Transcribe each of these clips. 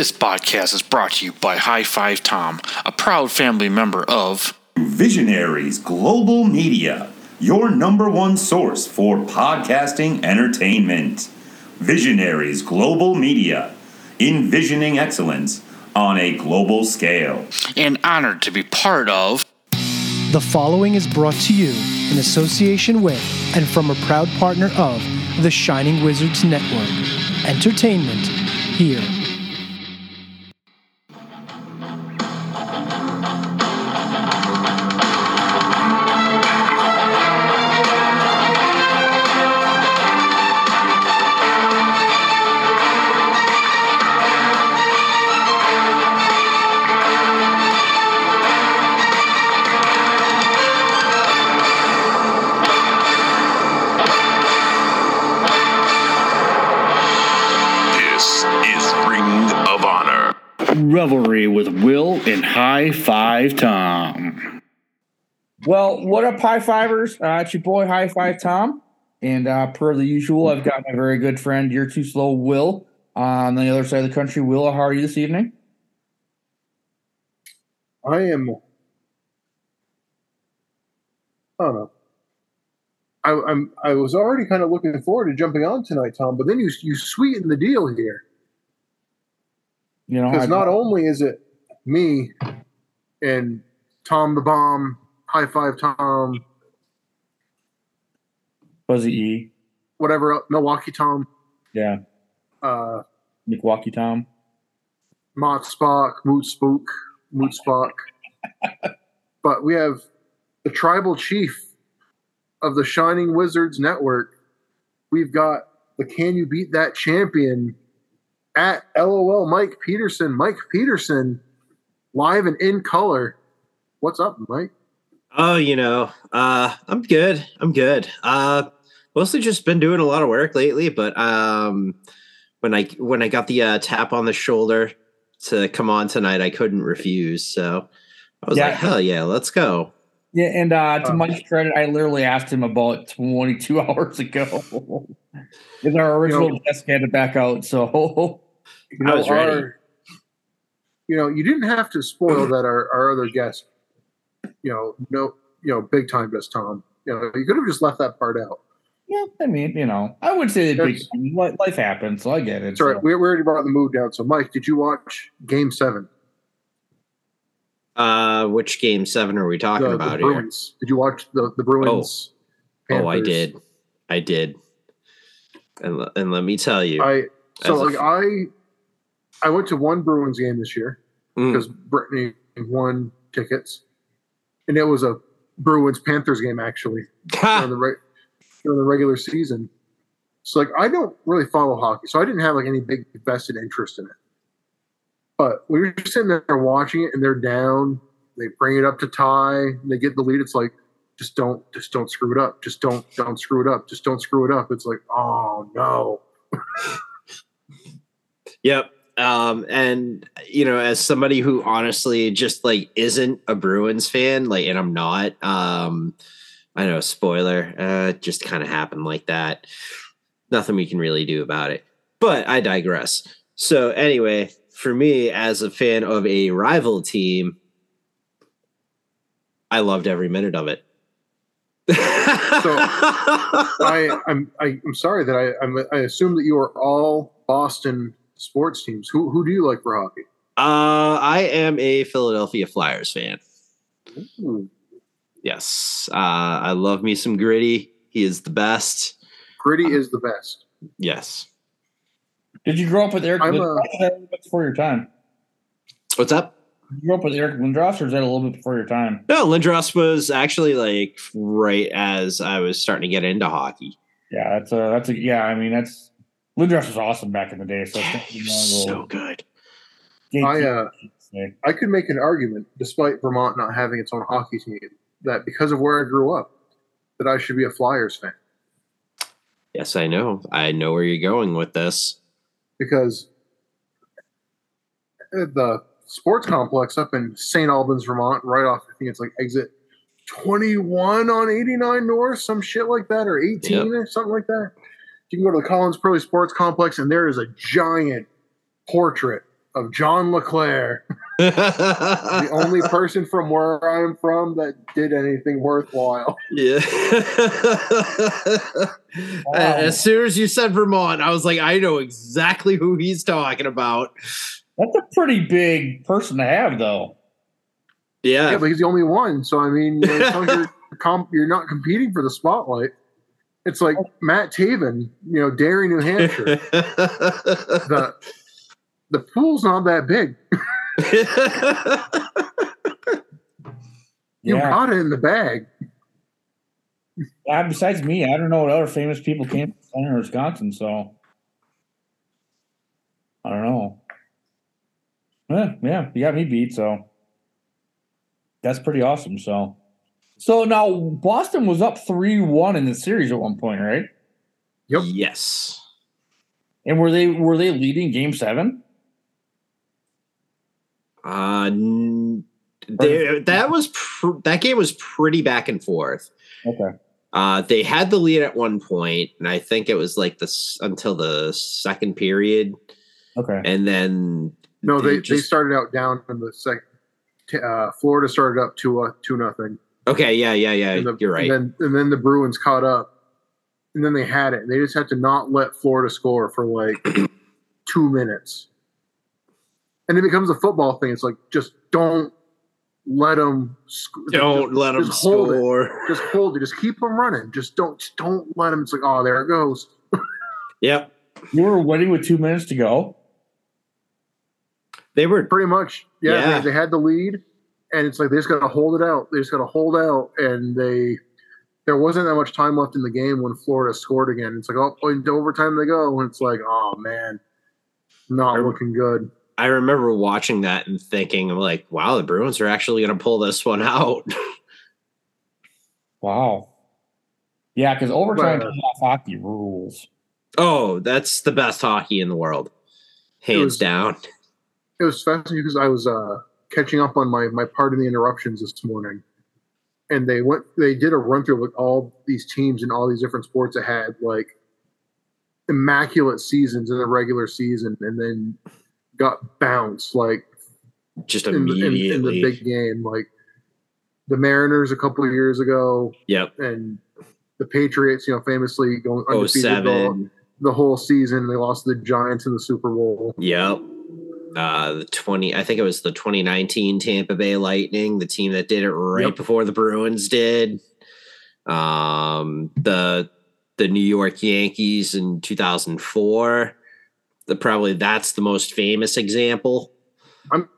This podcast is brought to you by High Five Tom, a proud family member of Visionaries Global Media, your number one source for podcasting entertainment. Visionaries Global Media, envisioning excellence on a global scale. and honored to be part of The following is brought to you in association with and from a proud partner of the Shining Wizards Network. Entertainment here. What up, high fivers? Uh, it's your boy, High Five Tom. And uh, per the usual, I've got my very good friend, You're Too Slow, Will, on the other side of the country. Will, how are you this evening? I am. I don't know. I, I'm. I was already kind of looking forward to jumping on tonight, Tom. But then you you sweeten the deal here You know, because not only is it me and Tom the Bomb, High Five Tom, Fuzzy E. whatever, else, Milwaukee Tom, Yeah. uh, Milwaukee Tom. Mott Spock, Moot Spook, Moot Spock. but we have the tribal chief of the Shining Wizards Network. We've got the Can You Beat That champion at LOL Mike Petersen. Mike Petersen, live and in color. What's up, Mike? Oh, you know, uh, I'm good. I'm good. Uh, mostly just been doing a lot of work lately, but um, when I when I got the uh, tap on the shoulder to come on tonight, I couldn't refuse. So I was Yeah. like, hell yeah, let's go. Yeah, and uh, to Oh. Mike's credit, I literally asked him about 22 hours ago. Because our original You know- guest had to back out. So, You I was ready. our- you know, you didn't have to spoil that our, our other guest, you know, no, you know, big time us, Tom. You know, you could have just left that part out. yeah, I mean, you know, I would say that big, life life happens. So I get it. Sorry, so. we, we already brought the mood down. So, Mike, did you watch Game Seven? Uh, which game seven are we talking The, the about here? Did you watch the the Bruins? Oh, I did. I did. And, and let me tell you, I so As a like f- I I went to one Bruins game this year Mm. because Brittany won tickets, and it was a Bruins Panthers game actually during the re- during the regular season. So like I don't really follow hockey, so I didn't have like any big vested interest in it. But we were sitting there watching it, and they're down. They bring it up to tie. They get the lead. It's like, just don't, just don't screw it up. Just don't, don't screw it up. Just don't screw it up. It's like, oh no. Yep. Um, and you know, as somebody who honestly just like isn't a Bruins fan, like, and I'm not, um, I know, spoiler, uh, just kind of happened like that. Nothing we can really do about it. But I digress. So anyway, for me, as a fan of a rival team, I loved every minute of it. So I, I'm, I, I'm sorry that I, I'm, I assume that you are all Boston sports teams. Who, who do you like for hockey? Uh, I am a Philadelphia Flyers fan. Ooh, Yes. Uh, I love me some gritty. He is the best. Gritty is the best. Yes. Did you grow up with Eric I'm Lindros? a- Or is that a little bit before your time? What's up? Did you grew up with Eric Lindros, or is that a little bit before your time? No, Lindros was actually like right as I was starting to get into hockey. Yeah, that's a that's a yeah. I mean, that's Lindros was awesome back in the day. So, it's He was so good. I, uh, I could make an argument, despite Vermont not having its own hockey team, that because of where I grew up, that I should be a Flyers fan. Yes, I know. I know where you're going with this. Because the sports complex up in St. Albans, Vermont, right off, I think it's like exit 21 on 89 North, some shit like that, or 18 Yep. or something like that. You can go to the Collins Perley Sports Complex, and there is a giant portrait of John LeClair, the only person from where I'm from that did anything worthwhile. Yeah. As soon as you said Vermont, I was like, I know exactly who he's talking about. That's a pretty big person to have, though. Yeah. Yeah, but he's the only one. So I mean, you know, it's not like you're, comp- you're not competing for the spotlight. It's like oh. Matt Taven, you know, Derry, New Hampshire. the the pool's not that big. You Yeah. got it in the bag. Yeah, besides me, I don't know what other famous people came from Center, Wisconsin, so I don't know. Yeah, yeah, you got me beat, so that's pretty awesome. So, so now Boston was up three one in the series at one point, right? Yep. Yes. And were they were they leading Game Seven? Uh, n- they, that was pr- that game was pretty back and forth. Okay. Uh, they had the lead at one point, and I think it was like this until the second period, Okay. and then No, they, they just- started out down in the second. Uh, Florida started up two uh, two nothing. Okay, yeah, yeah, yeah, the- you're right. And then, and then the Bruins caught up, and then they had it. They just had to not let Florida score for like two minutes, and it becomes a football thing. It's like just don't let them. Sc- Don't just- let them just hold it. score. Just hold it. Just keep them running. Just don't. Just don't let them. It's like oh, there it goes. Yep, You were winning with two minutes to go. they were. Pretty much. Yeah, Yeah. They, they had the lead, and it's like they just got to hold it out. They just got to hold out, and they. There wasn't that much time left in the game when Florida scored again. It's like, oh, into overtime they go, and it's like, oh man, not I- looking good. I remember watching that and thinking, like, wow, the Bruins are actually going to pull this one out. Wow. Yeah, because overtime But, uh, hockey rules. oh, that's the best hockey in the world, hands was- down. It was fascinating because I was uh, catching up on my my Pardon the Interruptions this morning, and they went they did a run through with all these teams and all these different sports that had like immaculate seasons in the regular season, and then got bounced like Just in, the- in, immediately. in the big game, like the Mariners a couple of years ago, yep. and the Patriots, you know, famously going Oh undefeated the, the whole season. They lost to the Giants in the Super Bowl. Yep. Uh, the 20, I think it was the 2019 Tampa Bay Lightning, the team that did it right Yep. before the Bruins did. Um, the, the New York Yankees in 2004. The probably that's the most famous example. I'm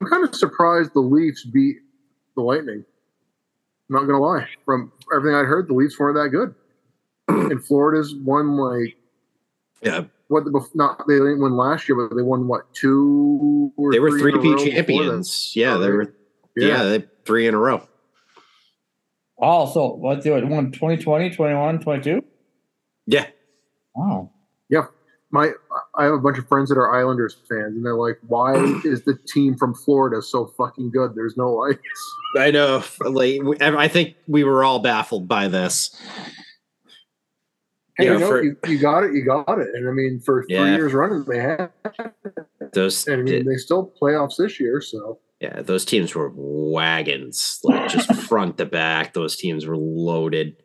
i'm kind of surprised the Leafs beat the Lightning. I'm not gonna lie. From everything I'd heard, the Leafs weren't that good. and Florida's won like Yeah. What the not they didn't win last year, but they won what two or They were three in a three row P champions. Yeah, they oh, were. Yeah. Yeah, they three in a row. Oh, so what do it? Won 2020, 21, 22? Yeah. Wow. Yeah. My I have a bunch of friends that are Islanders fans, and they're like, "Why is the team from Florida so fucking good? There's no ice." I know. Like, I think we were all baffled by this. Hey, Yeah, you know, for- you, you got it, you got it. And I mean, for three Yeah. years running, they had. Those, And I mean, they still playoffs this year, so yeah, those teams were wagons, like just front to back. Those teams were loaded.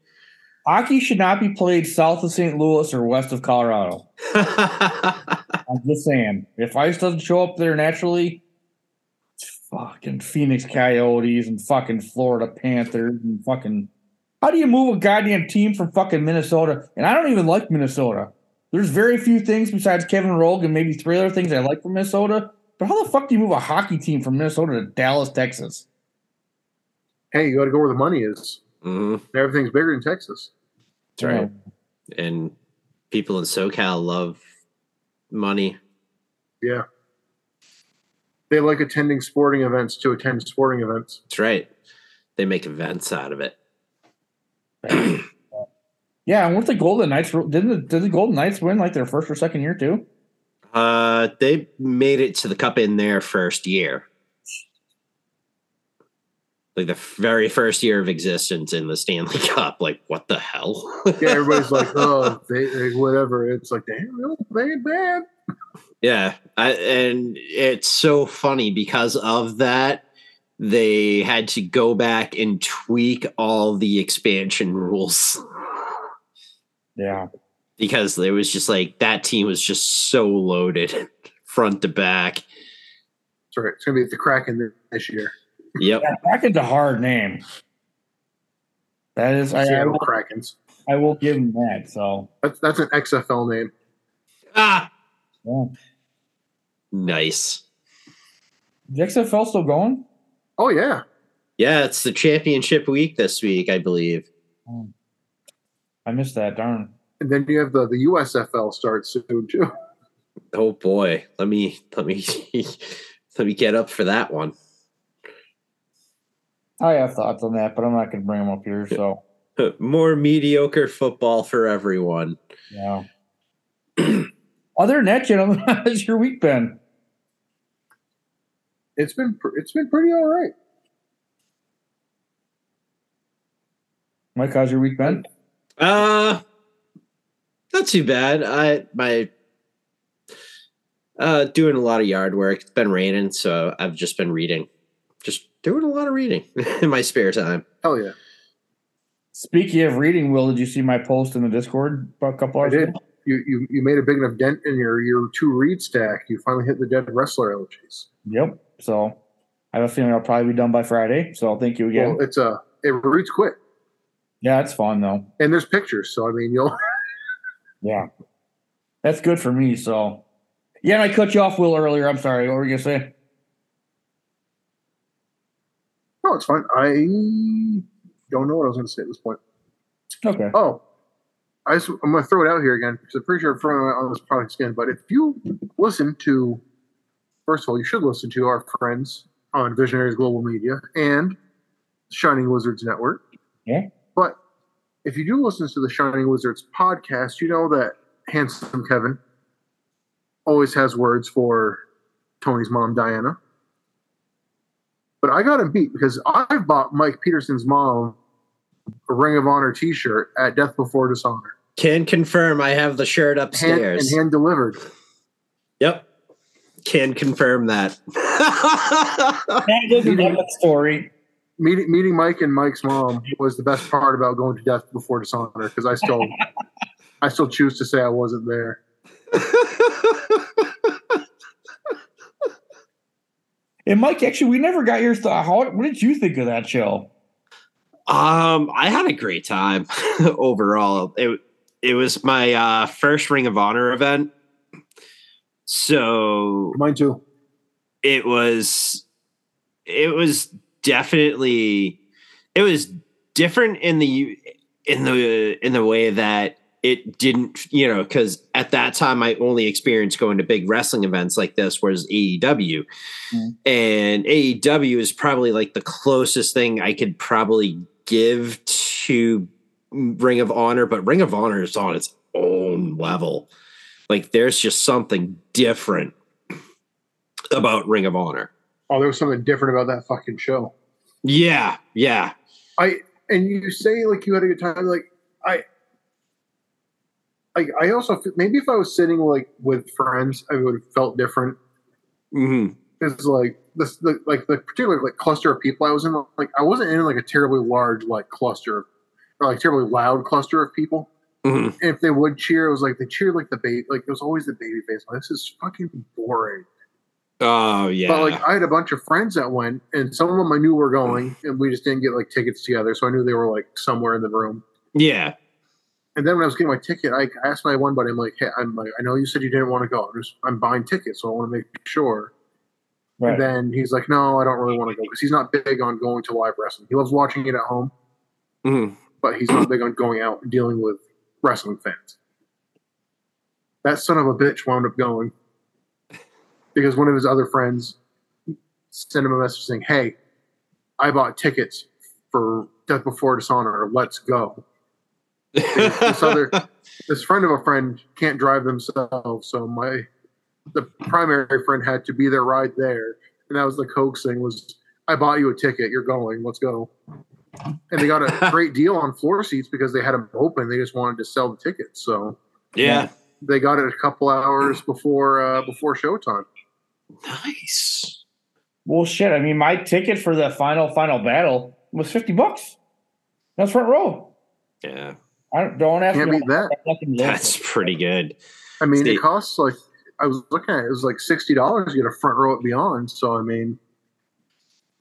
Hockey should not be played south of St. Louis or west of Colorado. I'm just saying. If ice doesn't show up there naturally, it's fucking Phoenix Coyotes and fucking Florida Panthers and fucking. How do you move a goddamn team from fucking Minnesota? And I don't even like Minnesota. There's very few things besides Kevin Rogue and maybe three other things I like from Minnesota. But how the fuck do you move a hockey team from Minnesota to Dallas, Texas? hey, you got to go where the money is. Mhm. Everything's bigger in Texas. That's right. And people in SoCal love money. Yeah. They like attending sporting events to attend sporting events. That's right. They make events out of it. Yeah, and weren't the Golden Knights? Didn't the, did the Golden Knights win like their first or second year too? Uh, they made it to the cup in their first year. Like the very first year of existence in the Stanley Cup. Like, what the hell? Yeah, everybody's like, oh, they, they- whatever. It's like, damn, no, they ain't bad. Yeah, I, and it's so funny because of that. They had to go back and tweak all the expansion rules Yeah. because there was just like that team was just so loaded front to back. Sorry, it's gonna be the Kraken this year. Yep. Yeah, Kraken's a hard name. That is, I, I, Seattle will, Krakens. I will give him that. So, That's that's an XFL name. Ah, yeah. nice. Is the XFL still going? Oh yeah, Yeah, it's the championship week this week, I believe. Hmm. I missed that. Darn. and then you have the the USFL starts soon too. Oh boy, let me let me let me get up for that one. I have thoughts on that, but I'm not going to bring them up here. So, More mediocre football for everyone. yeah. Other than that, gentlemen, how's your week been? It's been it's been pretty all right. Mike, how's your week been? Uh not too bad. I my uh doing a lot of yard work. It's been raining, so I've just been reading. Just doing a lot of reading in my spare time. Hell yeah, Speaking of reading, Will, did you see my post in the Discord about a couple I hours did. ago? You, you you made a big enough dent in your your two read stack. You finally hit the dead wrestler elegies. Yep. So, I have a feeling I'll probably be done by Friday. So, thank you again. Well, it's a it reads quick, yeah, it's fun though. and there's pictures. So I mean, you'll Yeah. That's good for me. So, yeah, and I cut you off, Will, earlier. I'm sorry. What were you going to say? no, it's fine. I don't know what I was going to say at this point. Okay. Oh, I just, I'm going to throw it out here again because I'm pretty sure I'm throwing it on this product skin. But if you listen to, first of all, you should listen to our friends on Visionaries Global Media and Shining Wizards Network. Yeah. But if you do listen to the Shining Wizards podcast, you know that handsome Kevin always has words for Tony's mom, Diana. But I got him beat because I bought Mike Petersen's mom a Ring of Honor T-shirt at Death Before Dishonor, Can confirm I have the shirt hand, and upstairs. hand delivered. Yep. Can confirm that. That doesn't have story. Meeting meeting Mike and Mike's mom was the best part about going to Death Before Dishonor because I still I still choose to say I wasn't there. And Mike, actually, we never got your thought. How, what did you think of that show? Um, I had a great time overall. It it was my uh, first Ring of Honor event, so Mine too. it was it was definitely it was different in the in the in the way that it didn't you know because at that time i only experienced going to big wrestling events like this was aew Mhm. and aew is probably like the closest thing i could probably give to ring of honor but ring of honor is on its own level like there's just something different about ring of honor Oh, there was something different about that fucking show. yeah yeah I and you say like you had a good time. Like I, I, I also maybe if I was sitting like with friends, I would have felt different. hmm Because like this, the, like the particular like cluster of people I was in, like I wasn't in like a terribly large like cluster, or like terribly loud cluster of people. Hmm if they would cheer, it was like they cheered like the baby, like it was always the baby face. Like, this is fucking boring. Oh yeah. But like I had a bunch of friends that went, and some of them I knew were going, and we just didn't get like tickets together, so I knew they were like somewhere in the room. yeah. And then when I was getting my ticket, I asked my one buddy, I'm like, hey, I'm like, I know you said you didn't want to go. I'm just I'm buying tickets, so I want to make sure. Right. And then he's like, no, I don't really want to go because he's not big on going to live wrestling. He loves watching it at home, Mhm. but he's not big on going out and dealing with wrestling fans. That son of a bitch wound up going because one of his other friends sent him a message saying, "Hey, I bought tickets for Death Before Dishonor. Let's go." this other this friend of a friend can't drive themselves, so my the primary friend had to be there right there, and that was the coaxing was I bought you a ticket, you're going, let's go. And they got a great deal on floor seats because they had them open. They just wanted to sell the tickets. So yeah. they got it a couple hours before uh, before showtime. Nice. Well, shit. I mean, my ticket for the final final battle was fifty bucks. That's front row. Yeah, I don't, don't ask Can't me. beat that. That's pretty good. I mean, See- it costs like I was looking at it, it was like sixty dollars to get a front row at Beyond. So I mean,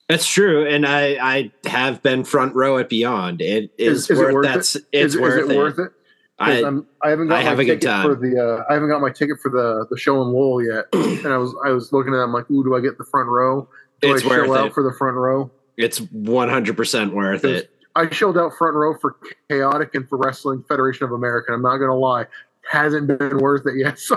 That's true, and I I have been front row at Beyond. It is, Is- is it worth worth that's it? it's is, worth is it, worth it? I, I'm, I haven't got I have my ticket time. for the uh, I haven't got my ticket for the the show in Lowell yet, and I was I was looking at it, I'm like, ooh, do I get the front row? Do It's I show worth out for the front row? it's one hundred percent worth it. I showed out front row for Chaotic and for Wrestling Federation of America. I'm not gonna lie, hasn't been worth it yet.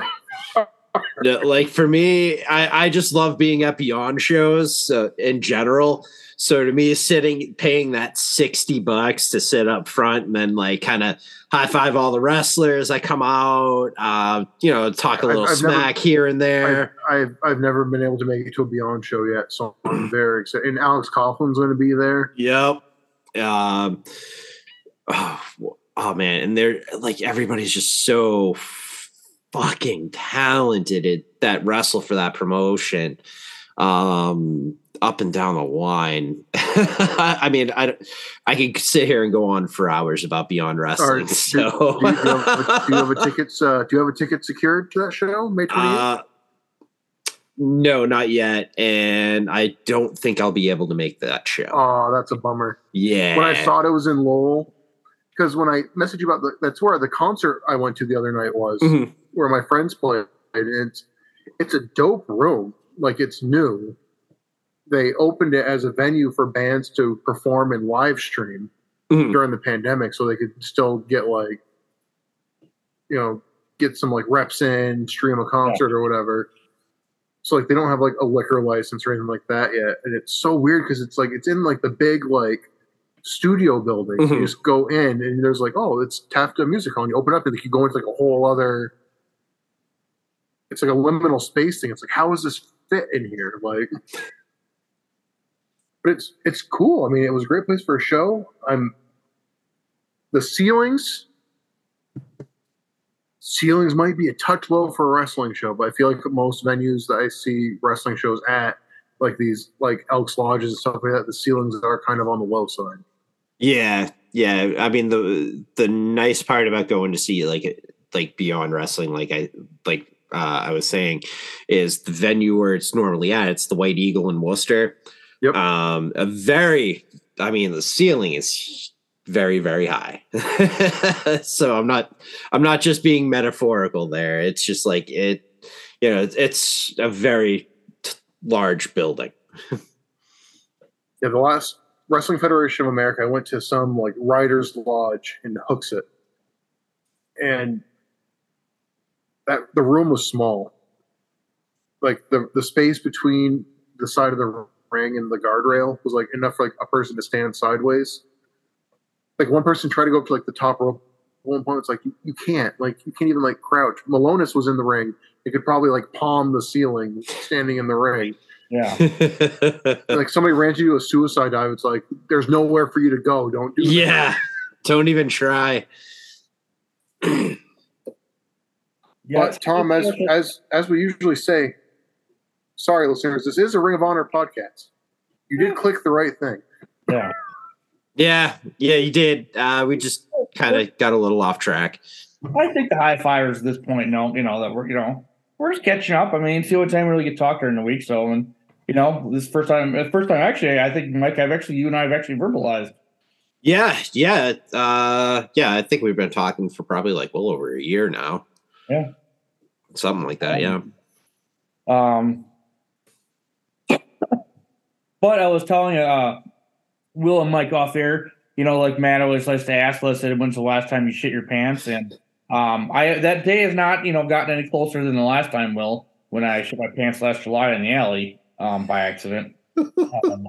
So Like for me, I, I just love being at Beyond shows uh, in general. So to me, sitting paying that sixty bucks to sit up front and then like kind of high five all the wrestlers. I come out, uh, you know, talk a I've- little I've never- smack here and I've, there. I've I've never been able to make it to a Beyond show yet, so I'm very excited. And Alex Coughlin's going to be there. Yep. Um, oh, oh man, and they're like everybody's just so fucking talented at that wrestle for that promotion. Um, up and down the line. I mean, I I could sit here and go on for hours about Beyond Wrestling. do, so, do you, do you have, a- do you have a tickets? Uh, do you have a ticket secured to that show, May 28th? uh, no, not yet, and I don't think I'll be able to make that show. oh, that's a bummer. yeah, When I thought it was in Lowell, because when I messaged you about the, that's where the concert I went to the other night was, Mhm. Where my friends played. It's it's a dope room, like it's new. They opened it as a venue for bands to perform and live stream Mhm. during the pandemic, so they could still get like, you know, get some like reps in, stream a concert or whatever. So like they don't have like a liquor license or anything like that yet, and it's so weird because it's like it's in like the big like studio building. Mhm. You just go in and there's like, oh, it's Tafta Music Hall. And you open up and you go into like a whole other. It's like a liminal space thing. It's like, how does this fit in here? Like, but it's it's cool. I mean, it was a great place for a show. I'm the ceilings. Ceilings might be a touch low for a wrestling show, but I feel like most venues that I see wrestling shows at, like these like Elks Lodges and stuff like that, the ceilings are kind of on the low side. Yeah, yeah. I mean the the nice part about going to see like like beyond wrestling, like I like uh, I was saying, is the venue where it's normally at. It's the White Eagle in Worcester. Yep. Um, a very, I mean, the ceiling is very very high. so I'm not I'm not just being metaphorical there. It's just like it, you know, it's, it's a very t- large building. Yeah, the last Wrestling Federation of America, I went to some like Writers Lodge in Hooksett, and that the room was small. Like the the space between the side of the ring and the guardrail was like enough for like a person to stand sideways. Like one person tried to go up to like the top rope. At one point, it's like you, you can't. Like you can't even like crouch. Malonis was in the ring. He could probably like palm the ceiling standing in the ring Yeah. like somebody ran you to a suicide dive. It's like there's nowhere for you to go. Don't do that. yeah. Don't even try. Yeah. But Tom, as as as we usually say, sorry listeners, this is a Ring of Honor podcast. You did click the right thing. yeah. Yeah, yeah, you did. Uh, we just kind of got a little off track. I think the high fivers at this point know, you know, that we're, you know, we're just catching up. I mean, see what time we really get talked during the week. So, and, you know, this first time, the first time actually, I think, Mike, I've actually, you and I have actually verbalized. Yeah, yeah, uh, yeah. I think we've been talking for probably like well over a year now. Yeah. Something like that. Yeah. Um, but I was telling uh, Will and Mike off air, you know, like Matt always likes to ask us, when's the last time you shit your pants? And um, I that day has not, you know, gotten any closer than the last time, Will, when I shit my pants last July in the alley um, by accident. um,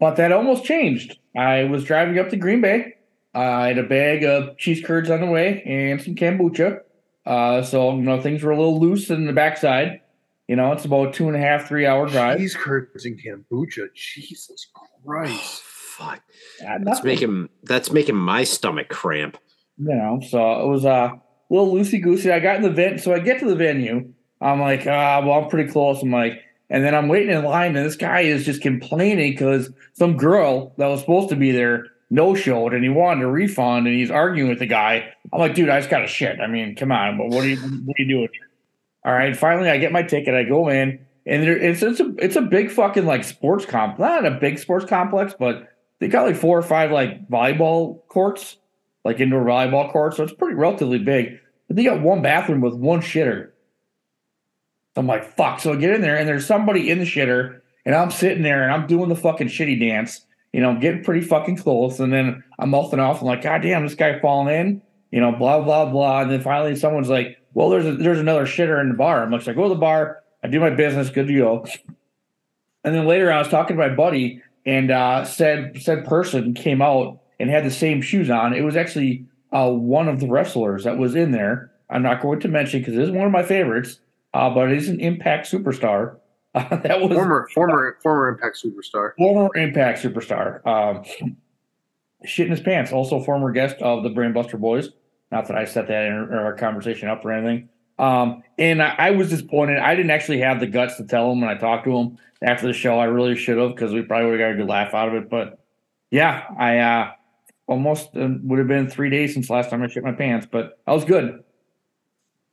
but that almost changed. I was driving up to Green Bay. I had a bag of cheese curds on the way and some kombucha. Uh, so you know things were a little loose in the backside. You know, it's about two and a half, three hour drive. Cheese curds and kombucha. Jesus Christ. Fuck. Uh, That's making that's making my stomach cramp. you know. So it was uh little loosey goosey. I got in the vent, so I get to the venue. I'm like, ah, well, I'm pretty close. I'm like, and then I'm waiting in line, and this guy is just complaining because some girl that was supposed to be there no showed, and he wanted a refund, and he's arguing with the guy. I'm like, dude, I just got a shit. I mean, come on, but what are you what are you doing? All right, finally, I get my ticket. I go in, and there, it's it's a it's a big fucking like sports comp, not a big sports complex, but they got like four or five like volleyball courts, like indoor volleyball courts. So it's pretty relatively big. But they got one bathroom with one shitter. So I'm like, fuck. So I get in there and there's somebody in the shitter, and I'm sitting there and I'm doing the fucking shitty dance. You know, getting pretty fucking close. And then I'm mouthing off. I'm like, God damn, this guy falling in. You know, blah blah blah. And then finally, someone's like, Well, there's a, there's another shitter in the bar. I'm like, I go to the bar. I do my business. Good to go. And then later, I was talking to my buddy, and uh, said said person came out and had the same shoes on. It was actually uh, one of the wrestlers that was in there. I'm not going to mention because this is one of my favorites, uh, but it is an Impact superstar. Uh, that was Former former former Impact superstar. former Impact superstar. Um, shit in his pants. Also, former guest of the Brainbuster Boys. Not that I set that in our conversation up or anything. Um, and I, I was disappointed. I didn't actually have the guts to tell him when I talked to him after the show. I really should have because we probably would have got a good laugh out of it. But yeah, I uh, almost uh, would have been three days since last time I shit my pants, but I was good.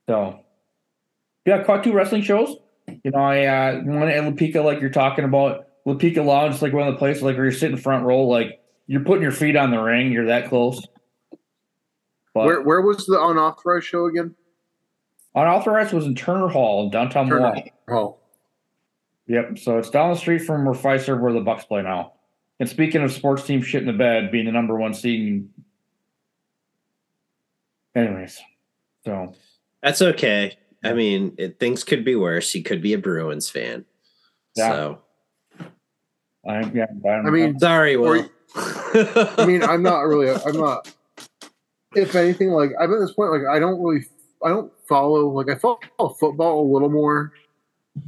So yeah, caught two wrestling shows. You know, I uh, one at Lapika, like you're talking about. Lapika Lounge is like one of the places like where you're sitting front row, like you're putting your feet on the ring. You're that close. But Where where was the unauthorized show again? unauthorized was in Turner Hall in downtown Turner Milwaukee. Hall. Yep. So it's down the street from where Fiserv, where the Bucks play now. And speaking of sports team shit in the bed, being the number one seed. And... Anyways, so That's okay. I mean, it, things could be worse. You could be a Bruins fan. Yeah. So I'm yeah. I'm, I mean, sorry, Or- Will. I mean, I'm not really. I'm not. If anything, like I'm at this point, like I don't really, I don't follow. Like I follow football a little more.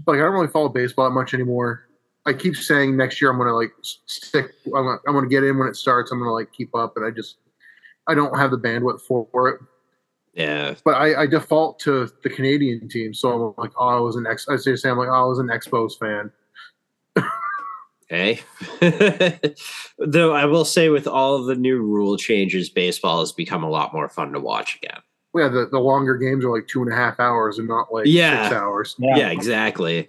Like I don't really follow baseball that much anymore. I keep saying next year I'm gonna like stick. I'm gonna, I'm gonna get in when it starts. I'm gonna like keep up, and I just I don't have the bandwidth for it. Yeah. But I, I default to the Canadian team, so I'm like, oh, I was an ex. I say, say I'm like, oh, I was an Expos fan. Hey. Though I will say, with all of the new rule changes, baseball has become a lot more fun to watch again. Yeah, the, the longer games are like two and a half hours and not like Yeah. six hours. Yeah, exactly.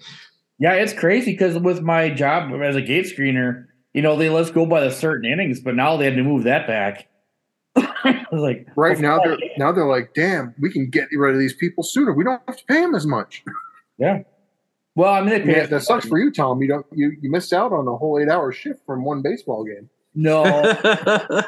Yeah, it's crazy because with my job as a gate screener, you know, they let us go by the certain innings, but now they had to move that back. I was like, Right now they're now they're like, damn, we can get rid of these people sooner. We don't have to pay them as much. Yeah. Well, I mean, they pay Yeah, us- that sucks for you, Tom. You don't you, you missed out on a whole eight hour shift from one baseball game. No, the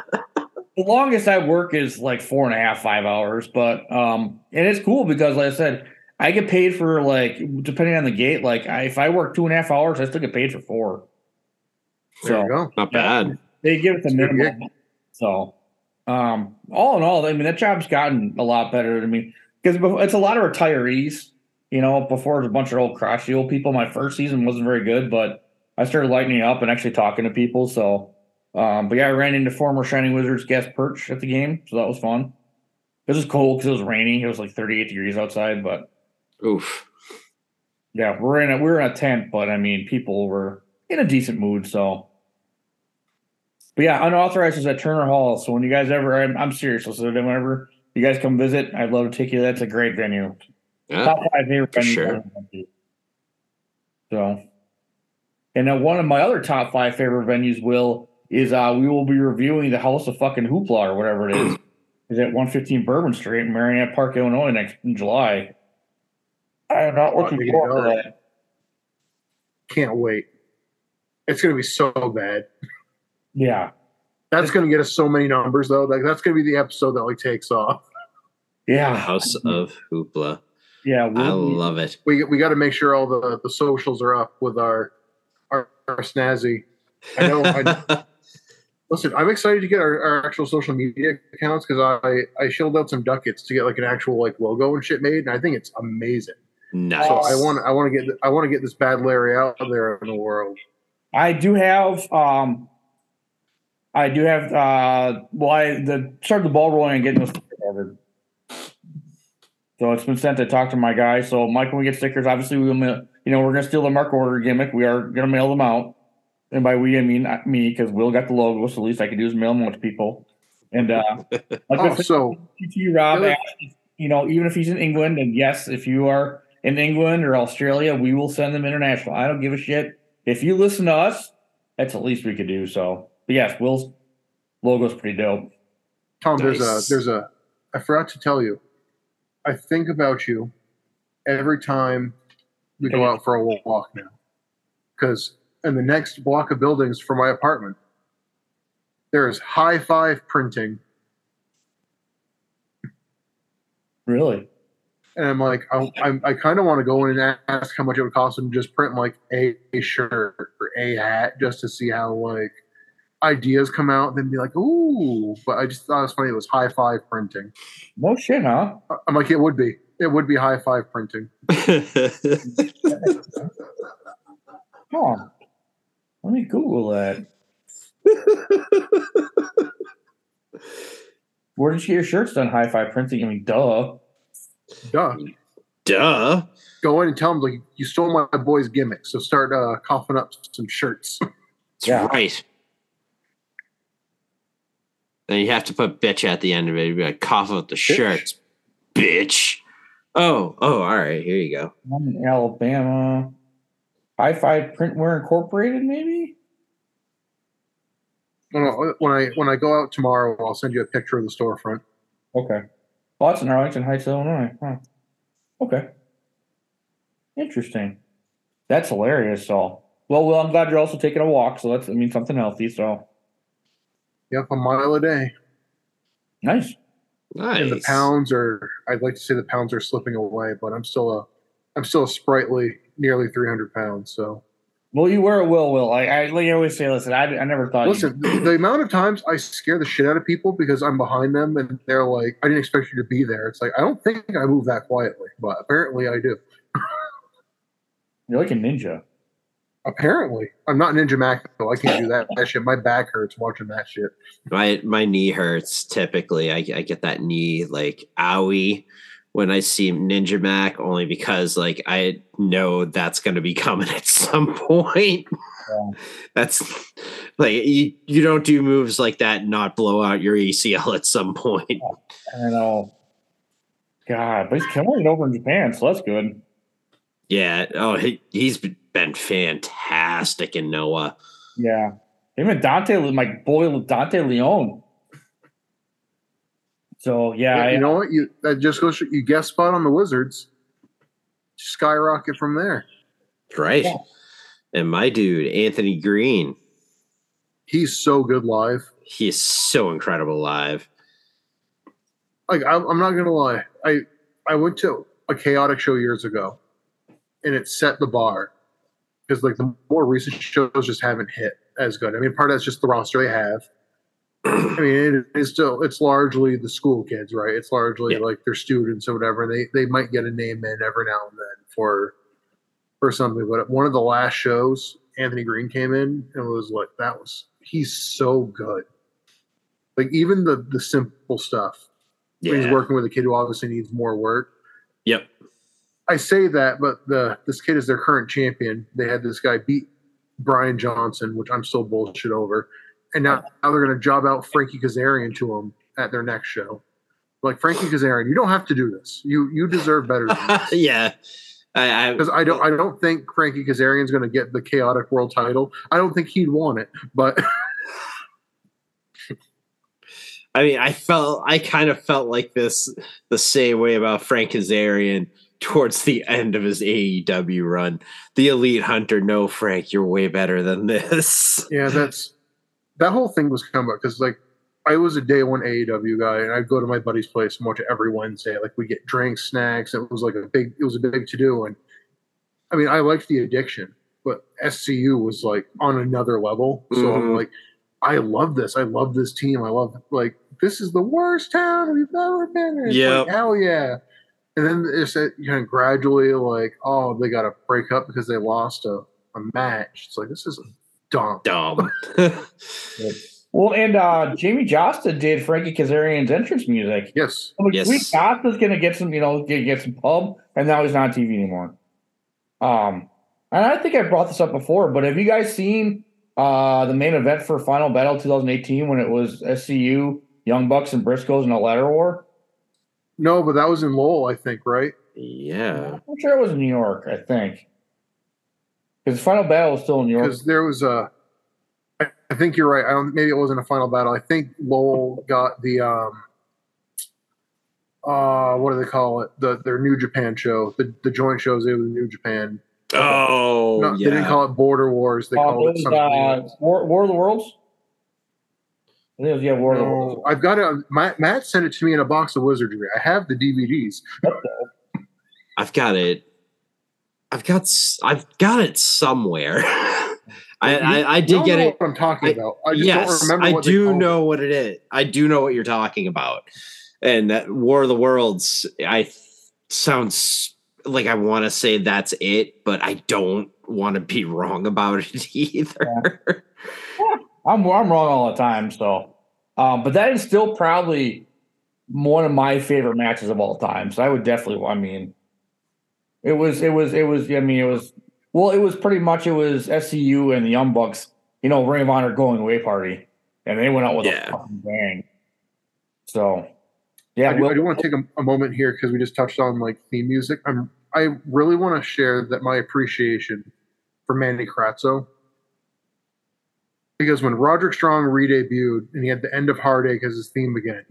longest I work is like four and a half, five hours. But um, and it's cool because, like I said, I get paid for like depending on the gate. Like I, if I work two and a half hours, I still get paid for four. There you So go. Not bad. they give it the It's minimum. So, um, all in all, I mean, that job's gotten a lot better. I mean, because it's a lot of retirees. You know, before it was a bunch of old crotchety old people. My first season wasn't very good, but I started lightening up and actually talking to people. So, um, but yeah, I ran into former Shining Wizards guest perch at the game, so that was fun. It was cold because it was raining. It was like 38 degrees outside, but Oof. yeah, we're in a we're in a tent, but I mean, people were in a decent mood. So, but yeah, unauthorized is at Turner Hall. So when you guys ever, I'm, I'm serious. So whenever you guys come visit, I'd love to take you. That's a great venue. Yeah. Top five favorite for venues. sure. I've ever been to. So, and then one of my other top five favorite venues will is uh we will be reviewing the House of Fucking Hoopla or whatever it is. is at 115 Bourbon Street in Merrionette Park, Illinois, next in July. I am not looking Oh, forward to know. that. Can't wait. It's gonna be so bad. Yeah. That's gonna get us so many numbers though. Like that's gonna be the episode that like takes off. Yeah. House of Hoopla. Yeah. I we'll be- love it. We we got to make sure all the the socials are up with our our, our snazzy. I know. I, listen, I'm excited to get our, our actual social media accounts because I I shelled out some ducats to get like an actual like logo and shit made, and I think it's amazing. nice. So I want I want to get I want to get this bad Larry out there in the world. I do have um I do have uh well I the start the ball rolling and getting this covered. So it's been sent to talk to my guy. So Mike, when we get stickers, obviously we will, you know, we're gonna steal the mark order gimmick. We are gonna mail them out, and by we I mean uh, me because Will got the logo. So the least I can do is mail them out to people. And uh, like Oh, so you, Rob, Really? asked, you know, even if he's in England, and yes, if you are in England or Australia, we will send them international. I don't give a shit. If you listen to us, that's the least we could do. So, but yes, Will's logo's pretty dope. Tom, there's a there's a I forgot to tell you. I think about you every time we go out for a walk now. Because in the next block of buildings for my apartment, there is high five printing. Really? And I'm like, I, I, I kind of want to go in and ask how much it would cost them to just print like a, a shirt or a hat just to see how like ideas come out and then be like, ooh. But I just thought it was funny. It was high five printing. No shit, huh? I'm like, it would be. It would be high five printing. Huh. Let me Google that. Where did you get your shirts done? High five printing. I mean, duh. Duh. Duh. Go in and tell them like you stole my boy's gimmick. So start uh, coughing up some shirts. That's Yeah. right. Then you have to put bitch at the end of it. You'd be like, cough out the shirts, bitch. Oh, oh, all right. Here you go. I'm in Alabama. High five printwear incorporated, maybe? when, I, when I when I go out tomorrow, I'll send you a picture of the storefront. Okay. Oh, it's in Arlington Heights, Illinois. Huh. Okay. Interesting. That's hilarious. So, well, well, I'm glad you're also taking a walk. So that's, I mean, something healthy. So Yep, a mile a day. nice. Nice. And the pounds are I'd like to say the pounds are slipping away, but I'm still a I'm still a sprightly nearly 300 pounds. So Well, you were a will, Will. I, I like I always say, listen, I, I never thought. listen, the, the amount of times I scare the shit out of people because I'm behind them and they're like, I didn't expect you to be there. It's like I don't think I move that quietly, but apparently I do. You're like a ninja. Apparently, I'm not Ninja Mack though. I can't do that. That shit. My back hurts watching that shit. my my knee hurts typically. I, I get that knee like owie when I see Ninja Mack only because like I know that's gonna be coming at some point. Yeah. That's like you, you don't do moves like that and not blow out your ACL at some point. I know. God, but he's killing it over in Japan, so that's good. Yeah. Oh, he, he's been fantastic in Noah. Yeah. Him and Dante, my boy Dante Leone. So yeah, I, you know what? You that just goes. You guest spot on the Wizards. Skyrocket from there. Right. Yeah. And my dude, Anthony Green, He's so good live. he is so incredible live. like I'm, I'm not gonna lie i i went to a chaotic show years ago and it set the bar. Because like the more recent shows just haven't hit as good. I mean part of that's just the roster they have. I mean it is still it's largely the school kids right? It's largely Yeah. like their students or whatever they they might get a name in every now and then for for something but one of the last shows anthony green came in and was like that was he's so good. Like even the the simple stuff. When he's working with a kid who obviously needs more work. Yep. I say that, but the this kid is their current champion. They had this guy beat Brian Johnson, which I'm still bullshit over, and now, now they're going to job out Frankie Kazarian to him at their next show. Like Frankie Kazarian, you don't have to do this. You you deserve better yeah. I, I Because I don't I don't think Frankie Kazarian's going to get the chaotic world title. I don't think he'd want it, but I mean, I felt I kind of felt like this the same way about Frank Kazarian towards the end of his AEW run. The Elite Hunter, no, Frank, you're way better than this. Yeah, that's that whole thing was coming up because like I was a day one AEW guy, and I'd go to my buddy's place and watch it every Wednesday. Like we get drinks, snacks. It was like a big, it was a big to do. And I mean, I liked the addiction, but SCU was like on another level. So I'm Mhm. like, I love this. I love this team. I love like this is the worst town we've ever been in. Yep. like, hell yeah. And then it's uh, kind of gradually like, oh, they got to break up because they lost a, a match. It's like this is dumb. Dumb. Well, and uh Jamie Josta did Frankie Kazarian's entrance music. Yes. I'm like, Yes. sweet Josta's gonna get some, you know, get, get some pub, and now he's not on TV anymore. Um, and I think I brought this up before, but have you guys seen uh the main event for Final Battle 2018 when it was SCU, Young Bucks, and Briscoes in a ladder war? No, but that was in Lowell, I think, right? Yeah. I'm sure it was in New York. I think because the Final Battle was still in New York. Because there was a. I, I think you're right. I don't. Maybe it wasn't a final battle. I think Lowell got the um. Uh, what do they call it? The their New Japan show. The the joint shows. It was New Japan. Oh, no, they didn't call it Border Wars. They Oh, called it it something. uh. War, War of the Worlds. I think it was yeah, War of the Worlds. No, I've got a Matt, Matt sent it to me in a box of wizardry. I have the DVDs. I've got it. I've got. s- I've got it somewhere. I, I, I did get it. What I'm talking I- about. I just yes, don't remember. I what they do called it. know what it is. I do know what you're talking about. And that War of the Worlds, I sounds like I want to say that's it, but I don't want to be wrong about it either. I'm I'm wrong all the time. So, um, but that is still probably one of my favorite matches of all time. So I would definitely. I mean, it was it was it was. I mean, it was well. It was pretty much it was SCU and the Young Bucks. You know, Ring of Honor going away party, and they went out with Yeah. a fucking bang. So, yeah, I do, Will- I do want to take a, a moment here because we just touched on like theme music. I'm I really want to share that my appreciation for Mandy Kratzo because when Roderick Strong re-debuted and he had the end of Heartache as his theme again,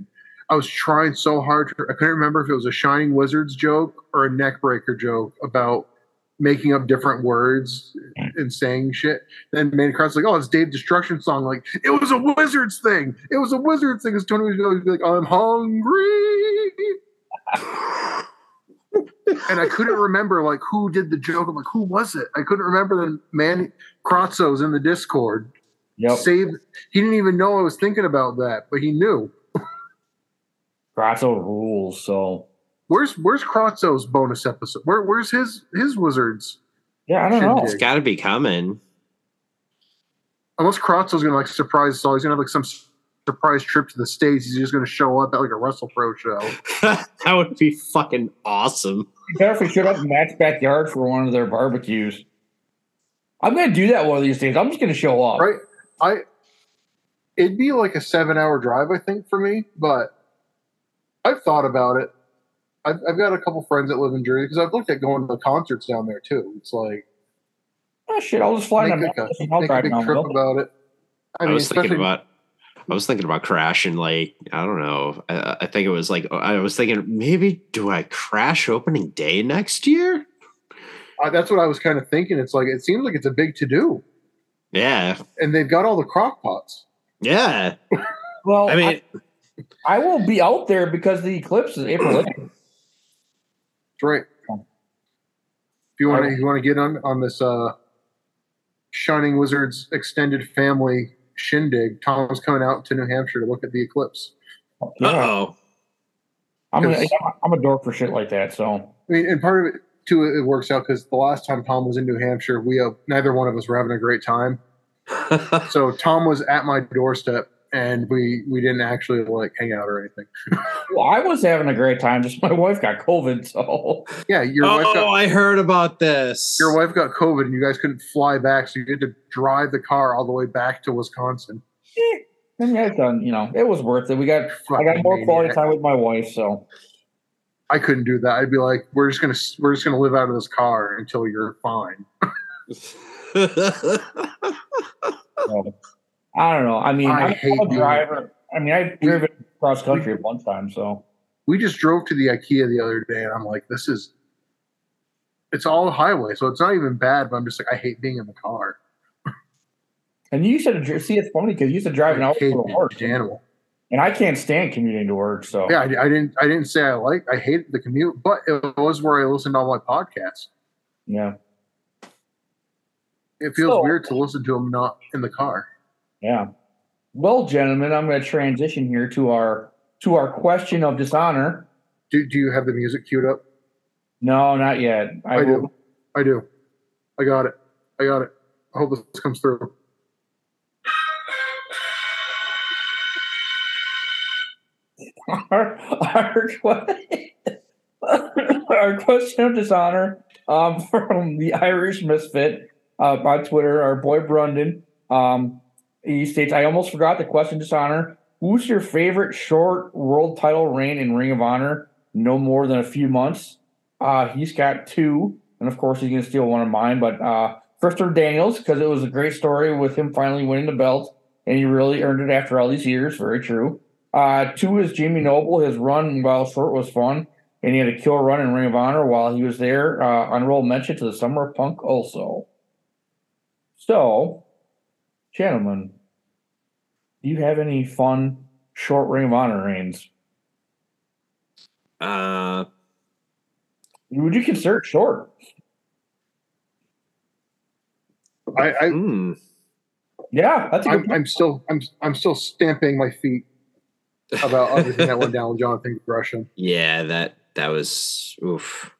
I was trying so hard. To, I couldn't remember if it was a Shining Wizards joke or a neckbreaker joke about making up different words mm. and saying shit. Then Manny Kratzo's like, "Oh, it's Dave Destruction song." Like it was a Wizards thing. It was a Wizards thing. Because Tony was always be like, "I'm hungry." and I couldn't remember like who did the joke. I'm like, who was it? I couldn't remember. Then man, Kratzo's in the Discord. Yep. Saved. He didn't even know I was thinking about that, but he knew. Grasso rules. So Where's Where's Kratzo's bonus episode? Where Where's his his wizards? yeah, I don't know. It's got to be coming. Unless Kratzo's gonna like surprise us all, he's gonna have like some surprise trip to the states. He's just gonna show up at like a Wrestle Pro show. that would be fucking awesome. Better if we showed up in Matt's backyard for one of their barbecues. I'm gonna do that one of these days. I'm just gonna show up. Right? I. It'd be like a seven hour drive, I think, for me, but I've thought about it. I've, I've got a couple friends that live in Jersey because I've looked at going to the concerts down there too. It's like Oh shit! I'll just fly make, to like I'll make a big trip with about it. I, I, mean, was thinking about. I was thinking about crashing. Like I don't know. I, I think it was like I was thinking maybe do I crash opening day next year? uh, that's what I was kind of thinking. It's like it seems like it's a big to do, Yeah, and they've got all the crock pots. yeah. Well, I mean, I, I will be out there because the eclipse is April 8th. That's right. If you want to, you want to get on on this uh, Shining Wizards extended family shindig. Tom's coming out to New Hampshire to look at the eclipse. uh oh. I'm, a, Because- I'm a dork for shit like that. So I mean, and part of it too, it works out because the last time Tom was in New Hampshire, we uh, neither one of us were having a great time. So Tom was at my doorstep, and we we didn't actually like hang out or anything. well, I was having a great time. Just my wife got COVID. So Yeah, your wife oh, got I heard about this. your wife got COVID, and you guys couldn't fly back, so you had to drive the car all the way back to Wisconsin. I mean, I done. You know, it was worth it. We got I got more quality time with my wife. So I couldn't do that. I'd be like, we're just gonna we're just gonna live out of this car until you're fine. so, I don't know. I mean, I hate a driver. I mean, I've driven cross country at one time. So We just drove to the IKEA the other day, and I'm like, this is. It's all highway, so it's not even bad. But I'm just like, I hate being in the car. and you used to see it's funny because you used to drive an I hour hate to work, animal. and I can't stand commuting to work. So Yeah, I, I didn't. I didn't say I like. I hate the commute, but it was where I listened to all my podcasts. yeah, It feels So- weird to listen to them not in the car. yeah. Well, gentlemen, I'm going to transition here to our to our question of dishonor. Do Do you have the music queued up? No, not yet. I, I do. I do. I got it. I got it. I hope this comes through. our, our, que- our question of dishonor um, from the Irish Misfit uh, on Twitter, our boy Brendan. Um, he states, I almost forgot the question dishonor. Who's your favorite short world title reign in Ring of Honor? No more than a few months. Uh, he's got two, and of course he's going to steal one of mine. But uh, Christopher Daniels, because it was a great story with him finally winning the belt, and he really earned it after all these years. Very true. Uh, two is Jamie Noble. His run, while short, was fun, and he had a kill run in Ring of Honor while he was there. Uh, honorable mention to the Summer Punk also. So, gentlemen, do you have any fun short Ring of Honor reigns? Uh, Would you consider it short? I, I hmm. Yeah, that's a good I'm, I'm still I'm I'm still stamping my feet about everything that went down with Jonathan Gresham. Yeah, that that was oof.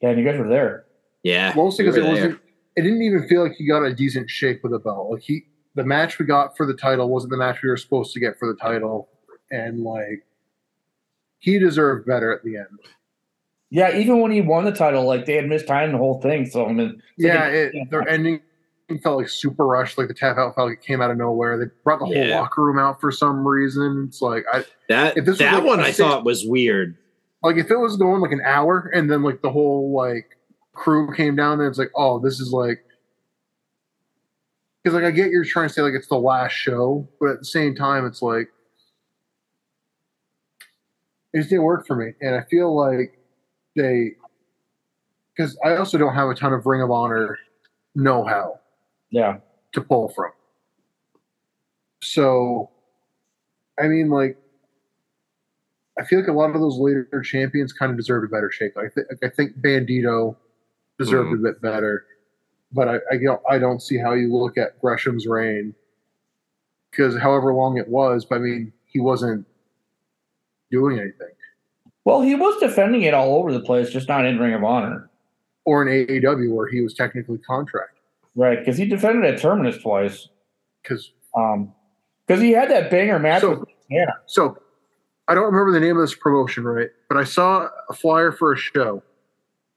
Yeah, and you guys were there. Yeah, Mostly because were it there. wasn't. It didn't even feel like he got a decent shake with the belt. Like he, the match we got for the title wasn't the match we were supposed to get for the title, and like he deserved better at the end. Yeah, even when he won the title, like they had mistimed the whole thing. So I mean, it's like Yeah, a- it, their ending felt like super rushed. Like the tap out felt like it came out of nowhere. They brought the whole Yeah. locker room out for some reason. It's like I that if this was that like one I six- thought was weird. like if it was going like an hour and then like the whole like crew came down there. It's like oh this is like because like I get you're trying to say like it's the last show, but at the same time it's like it just didn't work for me, and I feel like they because I also don't have a ton of Ring of Honor know how yeah, to pull from. So, I mean, like, I feel like a lot of those later champions kind of deserved a better shake. I, th- I think Bandito deserved a bit better, but I, I don't I don't see how you look at Gresham's reign because however long it was, but I mean, he wasn't doing anything. Well, he was defending it all over the place, just not in Ring of Honor, Or in AAW where he was technically contract right? Because he defended at Terminus twice. because Um, because he had that banger match. So- with yeah, So I don't remember the name of this promotion, right? But I saw a flyer for a show,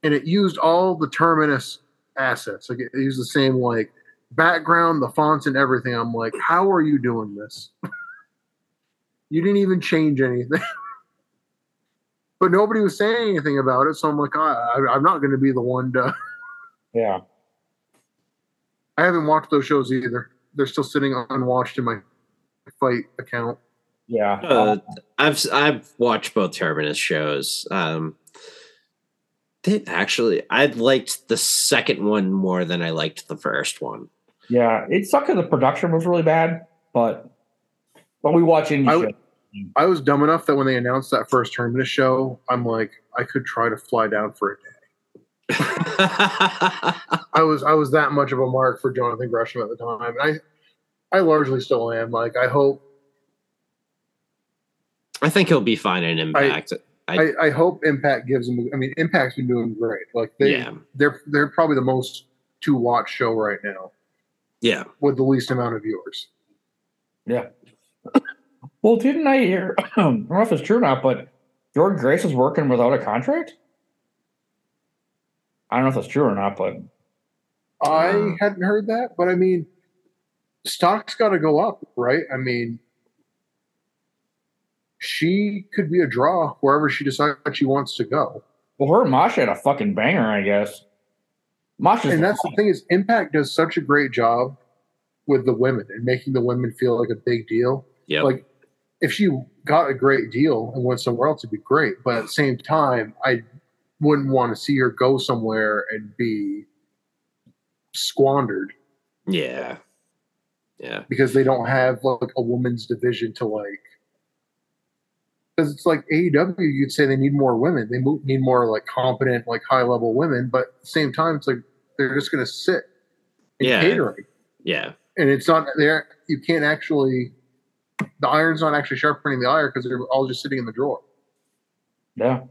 and it used all the terminus assets. Like it used the same like background, the fonts, and everything. I'm like, how are you doing this? you didn't even change anything. but nobody was saying anything about it, so I'm like, I, I, I'm not going to be the one to. yeah. I haven't watched those shows either. They're still sitting unwatched in my FITE account. Yeah. Uh, I've I've watched both Terminus shows. Um, they actually, I liked the second one more than I liked the first one. yeah. It sucked because the production was really bad, but but we watch indie I would- I was dumb enough that when they announced that first Terminus show, I'm like, I could try to fly down for a day. I was I was that much of a mark for Jonathan Gresham at the time. And I I largely still am. Like I hope I think he'll be fine in Impact. I, I, I hope Impact gives them. I mean Impact's been doing great. Like they yeah, they're they're probably the most to watch show right now yeah. with the least amount of viewers. Yeah. Well, didn't I hear? I don't know if it's true or not, but Jordynne Grace is working without a contract. I don't know if that's true or not, but I Wow. hadn't heard that, but I mean stock's gotta go up, right? I mean she could be a draw wherever she decides she wants to go. well, her and Masha had a fucking banger, I guess. Masha's and that's the thing is impact does such a great job with the women and making the women feel like a big deal Yep. like if she got a great deal and went somewhere else it'd be great but at the same time i wouldn't want to see her go somewhere and be squandered yeah. Yeah. because they don't have like a women's division to like because it's like AEW, you'd say they need more women. They need more like competent, like high level women. But at the same time, it's like they're just going to sit in Yeah. catering. Yeah. and it's not there. You can't actually. The iron's not actually sharpening the iron because they're all just sitting in the drawer. yeah.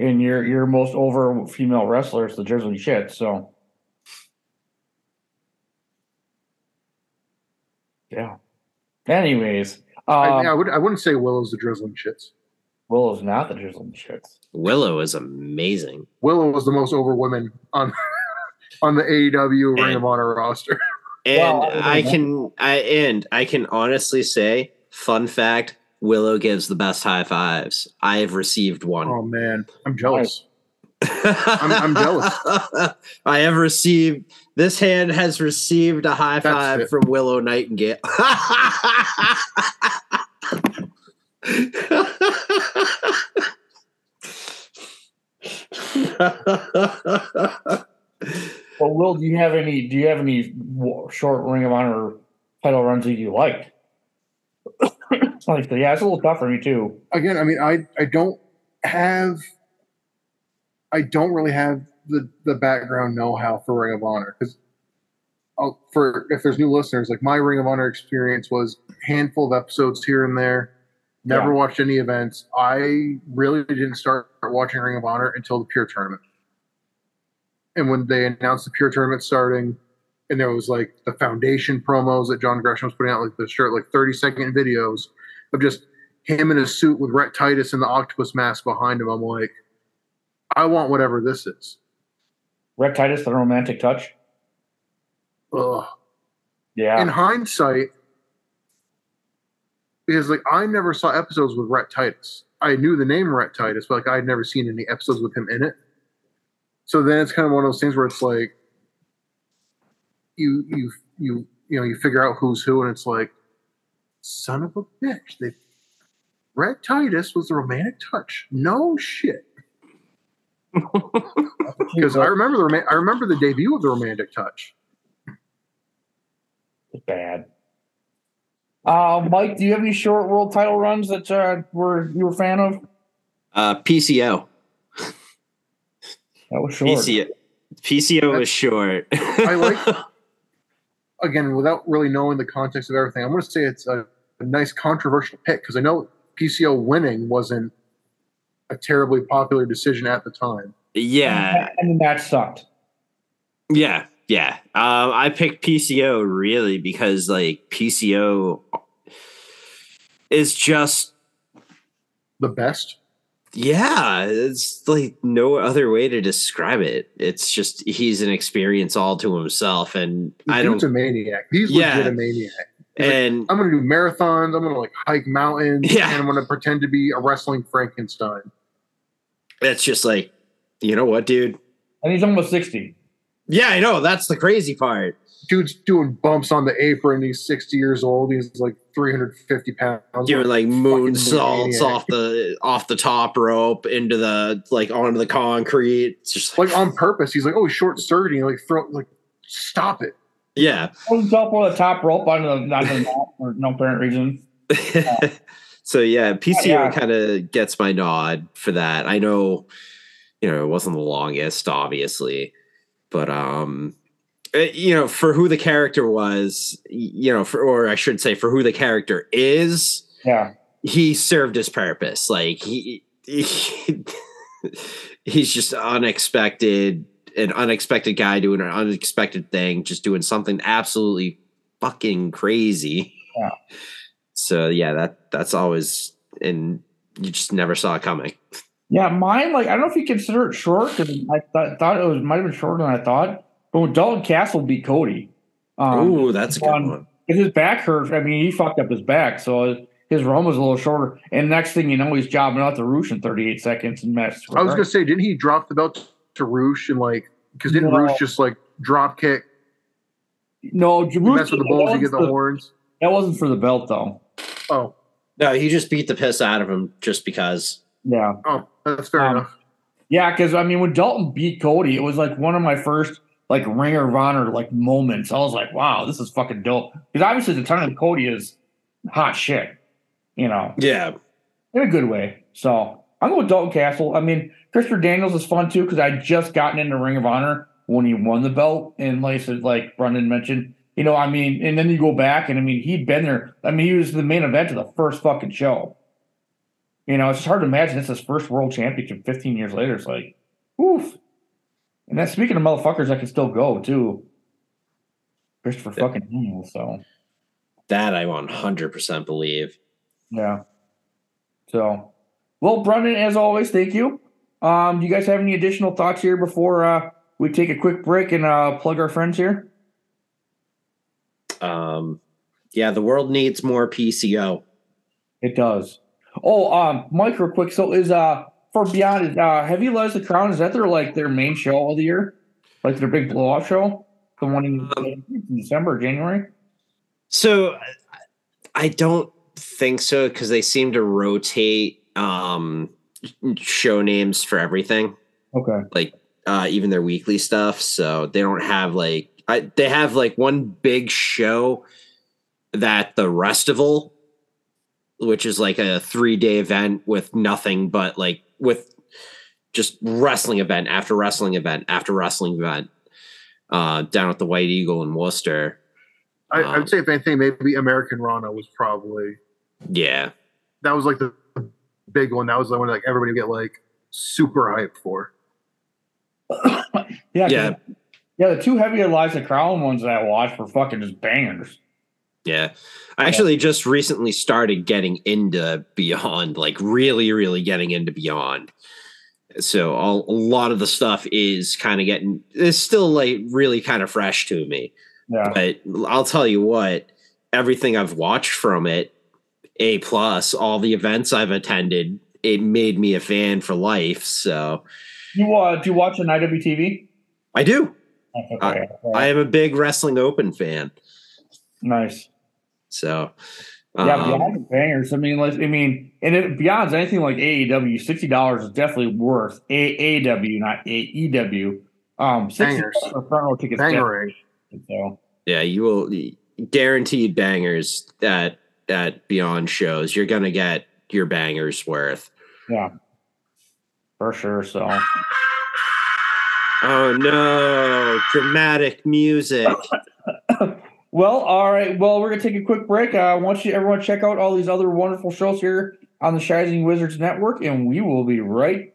And your your most over female wrestler is the Jersey shit. So yeah. Anyways, I, Um, I would I wouldn't say Willow's the drizzling shits. Willow's not the drizzling shits. Willow is amazing. Willow was the most over women on on the AEW Ring of Honor roster. And Well, other than I can I and I can honestly say, fun fact, Willow gives the best high fives. I have received one. Oh man, I'm jealous. I'm- I'm jealous. I have received this hand has received a high That's five it. from Willow Nightingale. But Will, do you have any? Do you have any short Ring of Honor title runs that you liked? like, yeah, it's a little tough for me too. Again, I mean, I I don't have I don't really have the the background know how for Ring of Honor because oh, for if there's new listeners, like my Ring of Honor experience was handful of episodes here and there. Never Yeah. watched any events. I really didn't start watching Ring of Honor until the Pure tournament. And when they announced the Pure tournament starting, and there was like the foundation promos that John Gresham was putting out, like the shirt, like 30 second videos of just him in a suit with Rhett Titus and the octopus mask behind him. I'm like, I want whatever this is. Rhett Titus the romantic touch. Ugh. Yeah, In hindsight, because like I never saw episodes with Rhett Titus. I knew the name Rhett Titus, but like I had never seen any episodes with him in it. So then it's kind of one of those things where it's like you you you you know you figure out who's who, and it's like son of a bitch. They Rhett Titus was the romantic touch. No shit. Because I remember the I remember the debut of the romantic touch. it's bad. Uh, Mike, do you have any short world title runs that uh, were you were a fan of? uh, PCO. That was short. PCO. PCO is short. I like again without really knowing the context of everything. I'm going to say it's a, a nice controversial pick because I know PCO winning wasn't a terribly popular decision at the time. yeah, and the match sucked. Yeah, yeah. Um, I picked PCO really because like PCO is just The best. yeah, it's like no other way to describe it. It's just he's an experience all to himself, and The I don't. a maniac. He's Yeah. legit a maniac. He's like, And I'm going to do marathons. I'm going to like hike mountains. Yeah. And I'm going to pretend to be a wrestling Frankenstein. It's just like, you know what, dude? And he's almost sixty. Yeah, I know. That's the crazy part. Dude's doing bumps on the apron. He's 60 years old. He's like 350 pounds. Doing like moonsaults maniac. off the off the top rope into the like onto the concrete. It's just like, like on purpose. He's like, oh, short circuiting. Like throw like stop it. yeah. Holds up on the top rope onto the, onto the for no apparent reason. so yeah, PCO Yeah. kind of gets my nod for that. I know, you know, it wasn't the longest, obviously, but um, eh, you know, for who the character was, you know, for or I should say, for who the character is, Yeah, he served his purpose. Like he, he he's just unexpected, an unexpected guy doing an unexpected thing, just doing something absolutely fucking crazy. Yeah. So yeah, that that's always and you just never saw it coming. yeah. Mine, like, I don't know if you consider it short because I th- thought it was might have been shorter than I thought. But when Dalton Castle beat Cody, um, Ooh, that's a good on- one. if his back hurt, I mean, he fucked up his back, so his run was a little shorter. And next thing you know, he's jobbing out the Rush in 38 seconds and match. I was gonna say, didn't he drop the belt to Rush and like because didn't No. Rush just like drop kick, no, mess Rush, with the that, bulls, you get wasn't the horns? that wasn't for the belt though. Oh, No, he just beat the piss out of him just because. Yeah, oh, that's fair Um, enough. yeah, because I mean, when Dalton beat Cody, it was like one of my first like Ringer of Honor like moments. I was like, wow, this is fucking dope. Because obviously, the time of Cody is hot shit, you know. Yeah, in a good way. So I'm going with Dalton Castle. I mean, Christopher Daniels is fun too because I just gotten into Ring of Honor when he won the belt, and like I like Brendan mentioned, you know, I mean, and then you go back and I mean, he'd been there. I mean, he was the main event of the first fucking show. You know, it's just hard to imagine it's his first world championship 15 years later. It's like, oof. And then speaking of motherfuckers that can still go too, Christopher fucking Daniels. So that I 100% believe. Yeah. So, well, Brendan, as always, thank you. Um, do you guys have any additional thoughts here before uh, we take a quick break and uh, plug our friends here? Um, yeah, the world needs more PCO. It does. Oh, um, Mike, real quick. So, is uh for Beyond, is, uh, Heavy Lies the Crown? Is that their like their main show of the year? Like their big blowout show? The one in, in December, January? So I don't think so because they seem to rotate um show names for everything. Okay. Like uh even their weekly stuff. So they don't have like I they have like one big show that the Wrestival, which is like a three day event with nothing but like with just wrestling event after wrestling event after wrestling event uh down at the White Eagle in Worcester. I, Um, I would say if anything, maybe Americanrana was probably Yeah. that was like the big one. That was the one like everybody would get like super hyped for. Yeah. 'cause- Yeah. Yeah, the two Heavy Lies the Crown ones that I watched were fucking just bangers. Yeah. I actually just recently started getting into Beyond, like really, really getting into Beyond. So all, a lot of the stuff is kind of getting, it's still like really kind of fresh to me. Yeah. But I'll tell you what, everything I've watched from it, A plus, all the events I've attended, it made me a fan for life. So You uh, do you watch an IWTV? I do. Okay. I am a big Wrestling Open fan. nice. So Yeah, um, Beyond the bangers. I mean, like, I mean, and it, Beyond's anything like AEW, sixty dollars is definitely worth A AEW, not AEW. Um, sixty Bangers. for front row tickets. Bangerang. So Yeah, you will guaranteed bangers at at Beyond shows. You're gonna get your bangers worth. yeah, for sure. So Oh no, dramatic music. well, all right. Well, we're gonna take a quick break. I want you everyone check out all these other wonderful shows here on the Shining Wizards Network, and we will be right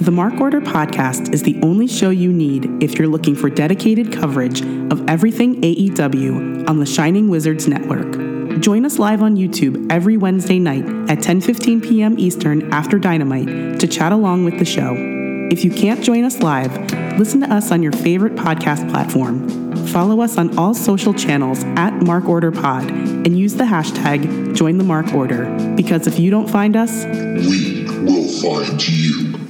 The Mark Order podcast is the only show you need if you're looking for dedicated coverage of everything AEW on the Shining Wizards Network. Join us live on YouTube every Wednesday night at 10:15 p.m. Eastern after Dynamite to chat along with the show. If you can't join us live, listen to us on your favorite podcast platform. Follow us on all social channels at Mark Order Pod and use the hashtag Join the Mark Order because if you don't find us, We will find you.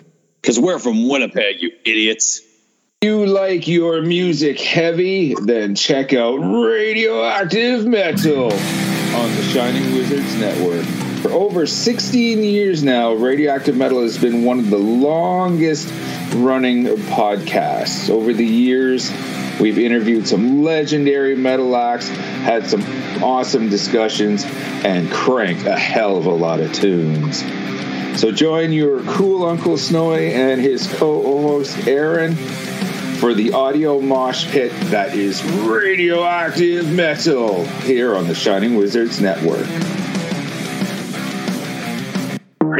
Because we're from Winnipeg, you idiots. You like your music heavy? Then check out Radioactive Metal on the Shining Wizards Network. For over 16 years now, Radioactive Metal has been one of the longest running podcasts. Over the years, we've interviewed some legendary metal acts, had some awesome discussions, and cranked a hell of a lot of tunes. So join your cool Uncle Snowy and his co-host Aaron for the audio mosh pit that is radioactive metal here on the Shining Wizards Network.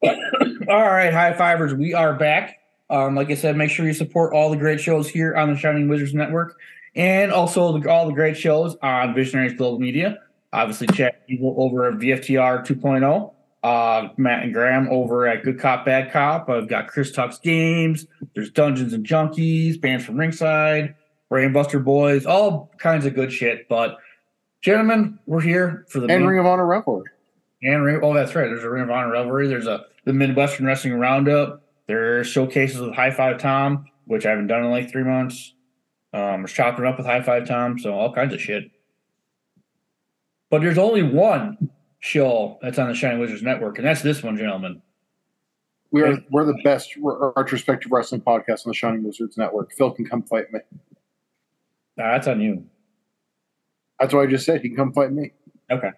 All right, high fivers, we are back. Um, like I said, make sure you support all the great shows here on the Shining Wizards Network, and also the, all the great shows on Visionaries Global Media. Obviously, Chad Eagle over at VFTR 2.0, uh, Matt and Graham over at Good Cop Bad Cop. I've got Chris Tuck's Games. There's Dungeons and Junkies, bands from Ringside, Brainbuster Boys, all kinds of good shit. But gentlemen, we're here for the and main- Ring of Honor Revelry. And Ring, oh, that's right. There's a Ring of Honor Revelry. There's a the Midwestern Wrestling Roundup. There's showcases with High Five Tom, which I haven't done in like three months. Um, we're chopping up with High Five Tom, so all kinds of shit. But there's only one show that's on the Shining Wizards Network, and that's this one, gentlemen. We are we're the best retrospective wrestling podcast on the Shining Wizards Network. Phil can come fight me. Nah, that's on you. That's what I just said. He can come fight me. Okay.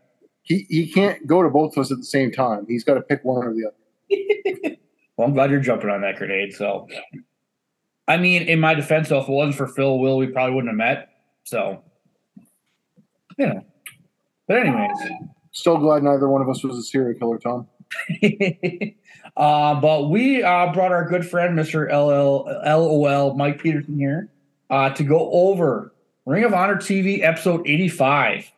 He he can't go to both of us at the same time. He's got to pick one or the other. Well, I'm glad you're jumping on that grenade. So, I mean, in my defense, though, if it wasn't for Phil Will, we probably wouldn't have met. So, yeah. But anyways, Still glad neither one of us was a serial killer, Tom. uh, but we uh, brought our good friend, Mr. LL, LOL, Mike Petersen here, uh, to go over Ring of Honor TV episode 85.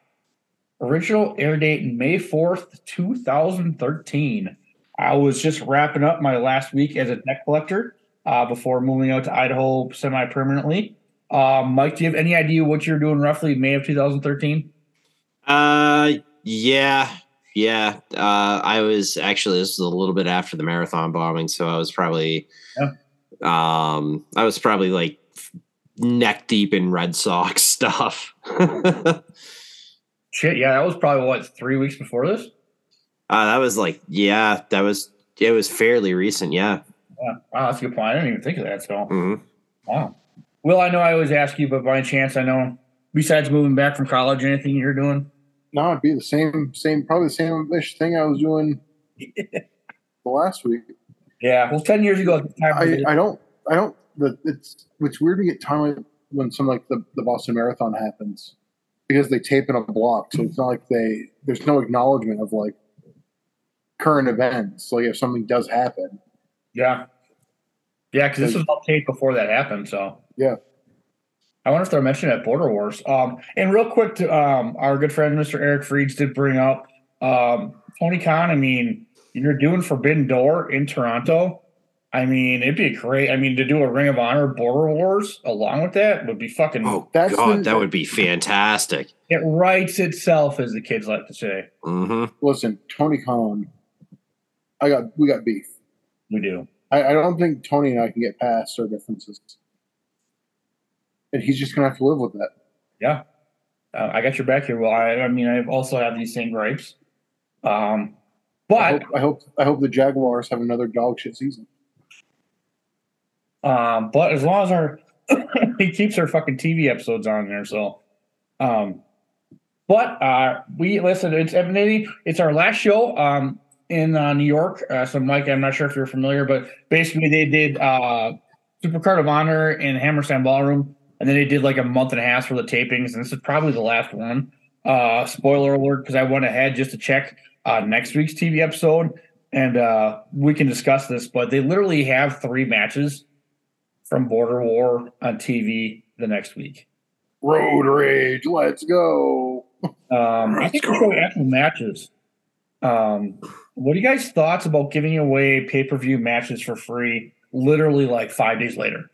Original air date May 4th, 2013. I was just wrapping up my last week as a deck collector uh, before moving out to Idaho semi permanently. Uh, Mike, do you have any idea what you're doing roughly May of 2013? Uh, yeah, yeah. Uh, I was actually this was a little bit after the marathon bombing, so I was probably, um, I was probably like neck deep in Red Sox stuff. Shit, yeah, that was probably what, three weeks before this? Uh, that was like, yeah, that was it was fairly recent. Yeah. Yeah. Wow, that's a good point. I didn't even think of that. So, Mhm. wow. Well, I know I always ask you, but by chance, I know besides moving back from college, anything you're doing? No, it'd be the same, same, probably the same ish thing I was doing the last week. Yeah. Well, 10 years ago, time, I, I don't, I don't. The, it's it's weird to get time when something like the, the Boston Marathon happens because they tape in a block, so it's not like they there's no acknowledgement of like current events. Like if something does happen, yeah. Yeah, because this was all taped before that happened. So, yeah. I wonder if they're mentioning at Border Wars. Um, and real quick, to um, our good friend Mr. Eric Freeds did bring up um, Tony Khan. I mean, you're doing Forbidden Door in Toronto. I mean, it'd be great. I mean, to do a Ring of Honor Border Wars along with that would be fucking. Oh God, that would be fantastic. It writes itself, as the kids like to say. Mm-hmm. listen, Tony Khan, I got we got beef. We do. I, I don't think Tony and I can get past our differences, and he's just gonna have to live with that. Yeah, uh, I got your back here. Well, I, I mean, I also have these same gripes. Um, but I hope, I hope I hope the Jaguars have another dog shit season. Um, but as long as our he keeps our fucking TV episodes on there, so um, but uh, we listen. It's Ebony. It's our last show um, in uh, New York. Uh, so, Mike, I'm not sure if you're familiar, but basically they did uh, Supercard of Honor in Hammerstein Ballroom, and then they did like a month and a half for the tapings, and this is probably the last one. Uh, spoiler alert, because I went ahead just to check uh, next week's TV episode, and uh, we can discuss this. But they literally have three matches from Border War on TV the next week. Road rage. Let's go. Um, I think we'll show actual matches. Um, what are you guys' thoughts about giving away pay per view matches for free, literally like five days later?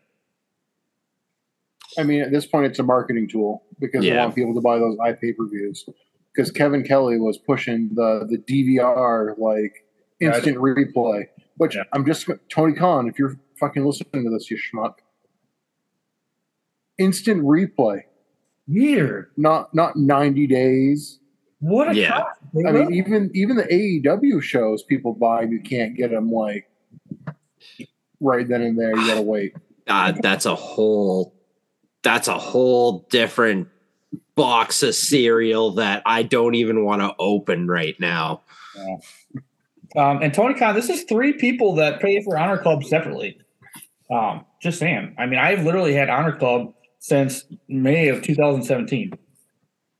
I mean, at this point, it's a marketing tool because they want people to buy those pay per views. Because Kevin Kelly was pushing the the DVR like Yeah, I instant replay, which I'm just Tony Khan. If you're fucking listening to this, you schmuck. Instant replay. Weird. Not not ninety days. What a Yeah. I mean, even even the AEW shows people buy, you can't get them like right then and there. You gotta wait. God, that's a whole that's a whole different box of cereal that I don't even want to open right now. Um, and Tony Khan, this is three people that pay for Honor Club separately. Um, just saying. I mean, I've literally had Honor Club since May of 2017.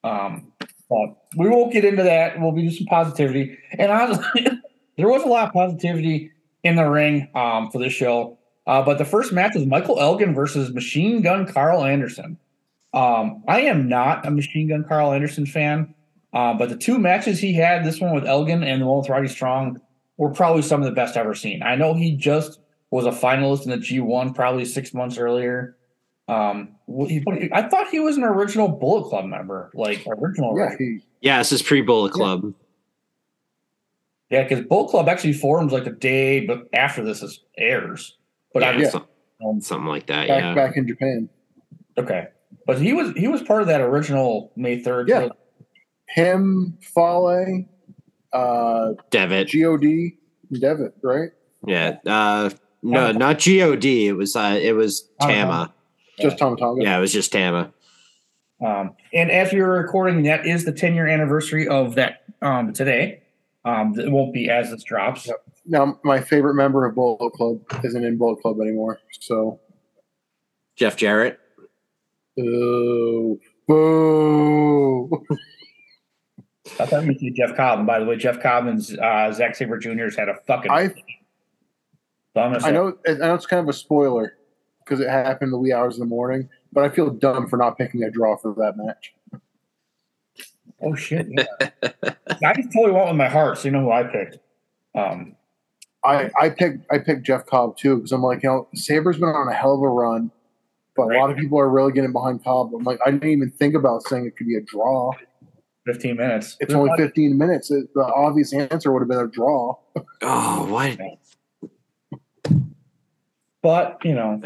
Um, but we won't get into that. We'll be some positivity. And honestly, there was a lot of positivity in the ring um, for this show. Uh, but the first match was Michael Elgin versus Machine Gun Karl Anderson. Um, I am not a Machine Gun Karl Anderson fan, uh, but the two matches he had, this one with Elgin and the one with Roddy Strong, were probably some of the best ever seen. I know he just was a finalist in the G1 probably six months earlier. Um, he, I thought he was an original Bullet Club member, like original. Yeah, he, Yeah, this is pre Bullet Club. Yeah, because Bullet Club actually forms like a day but after this is airs. But Yeah, I some- something like that. back yeah. back in Japan. okay. But he was he was part of that original May third. Yeah. Him, Fale, uh, Devitt. God, Devitt, right? Yeah. Uh no, not God. It was uh it was Tama. Just Tama Tonga. Yeah, it was just Tama. Um, and as we were recording, that is the 10 year anniversary of that um, today. Um, it won't be as this drops. Now, my favorite member of Bullet Club isn't in Bullet Club anymore. So, Jeff Jarrett. boo, boo. I thought you said Jeff Cobb. And by the way, Jeff Cobb and uh, Zack Sabre Jr. has had a fucking. I, so I'm gonna I know, I know it's kind of a spoiler because it happened the wee hours of the morning, but I feel dumb for not picking a draw for that match. Oh shit! Yeah. I just totally went with my heart, so you know who I picked. Um, I I picked I picked Jeff Cobb too because I'm like, you know, Sabre's been on a hell of a run, but a lot of people are really getting behind Cobb. I'm like, I didn't even think about saying it could be a draw. 15 minutes. It's only 15 minutes. It, the obvious answer would have been a draw. Oh, what? But you know,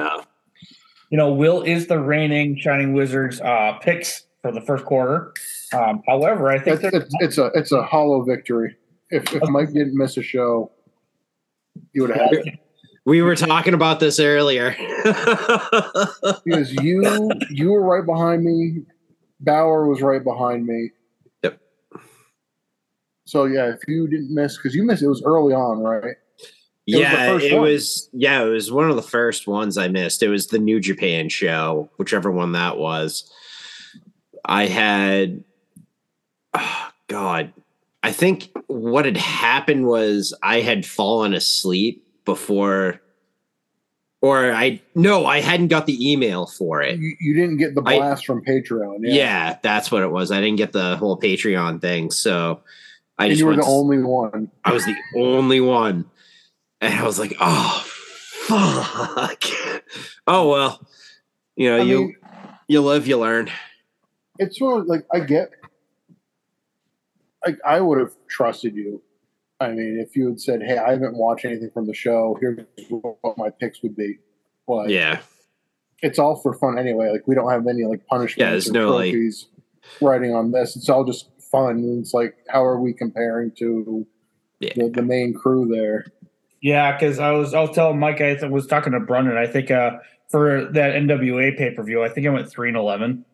you know, Will is the reigning Shining Wizards uh, picks for the first quarter. Um, however, I think It's, it's, it's a it's a hollow victory. If, if Mike didn't miss a show, you would have had it. We were talking about this earlier. because you you were right behind me. Bauer was right behind me. Yep. So yeah, if you didn't miss, because you missed, it was early on, right? It yeah, first it one. was. Yeah, it was one of the first ones I missed. It was the New Japan show, whichever one that was. I had, oh, God, I think what had happened was I had fallen asleep before, or I no, I hadn't got the email for it. You, you didn't get the I- blast from Patreon. Yeah. Yeah, that's what it was. I didn't get the whole Patreon thing, so I and just you were the to- only one. I was the only one. And I was like, oh fuck. Oh well. You know, I you mean- you live, you learn. It's sort of like I get. Like I would have trusted you. I mean, if you had said, "Hey, I haven't watched anything from the show. Here's what my picks would be," but Yeah. it's all for fun anyway. Like we don't have any like punishments Yeah, there's or no, like- trophies writing on this. It's all just fun. And it's like, how are we comparing to the, the main crew there? Yeah, because I was I was telling Mike I was talking to Brendan. I think uh for that NWA pay per view, I think I went three and eleven.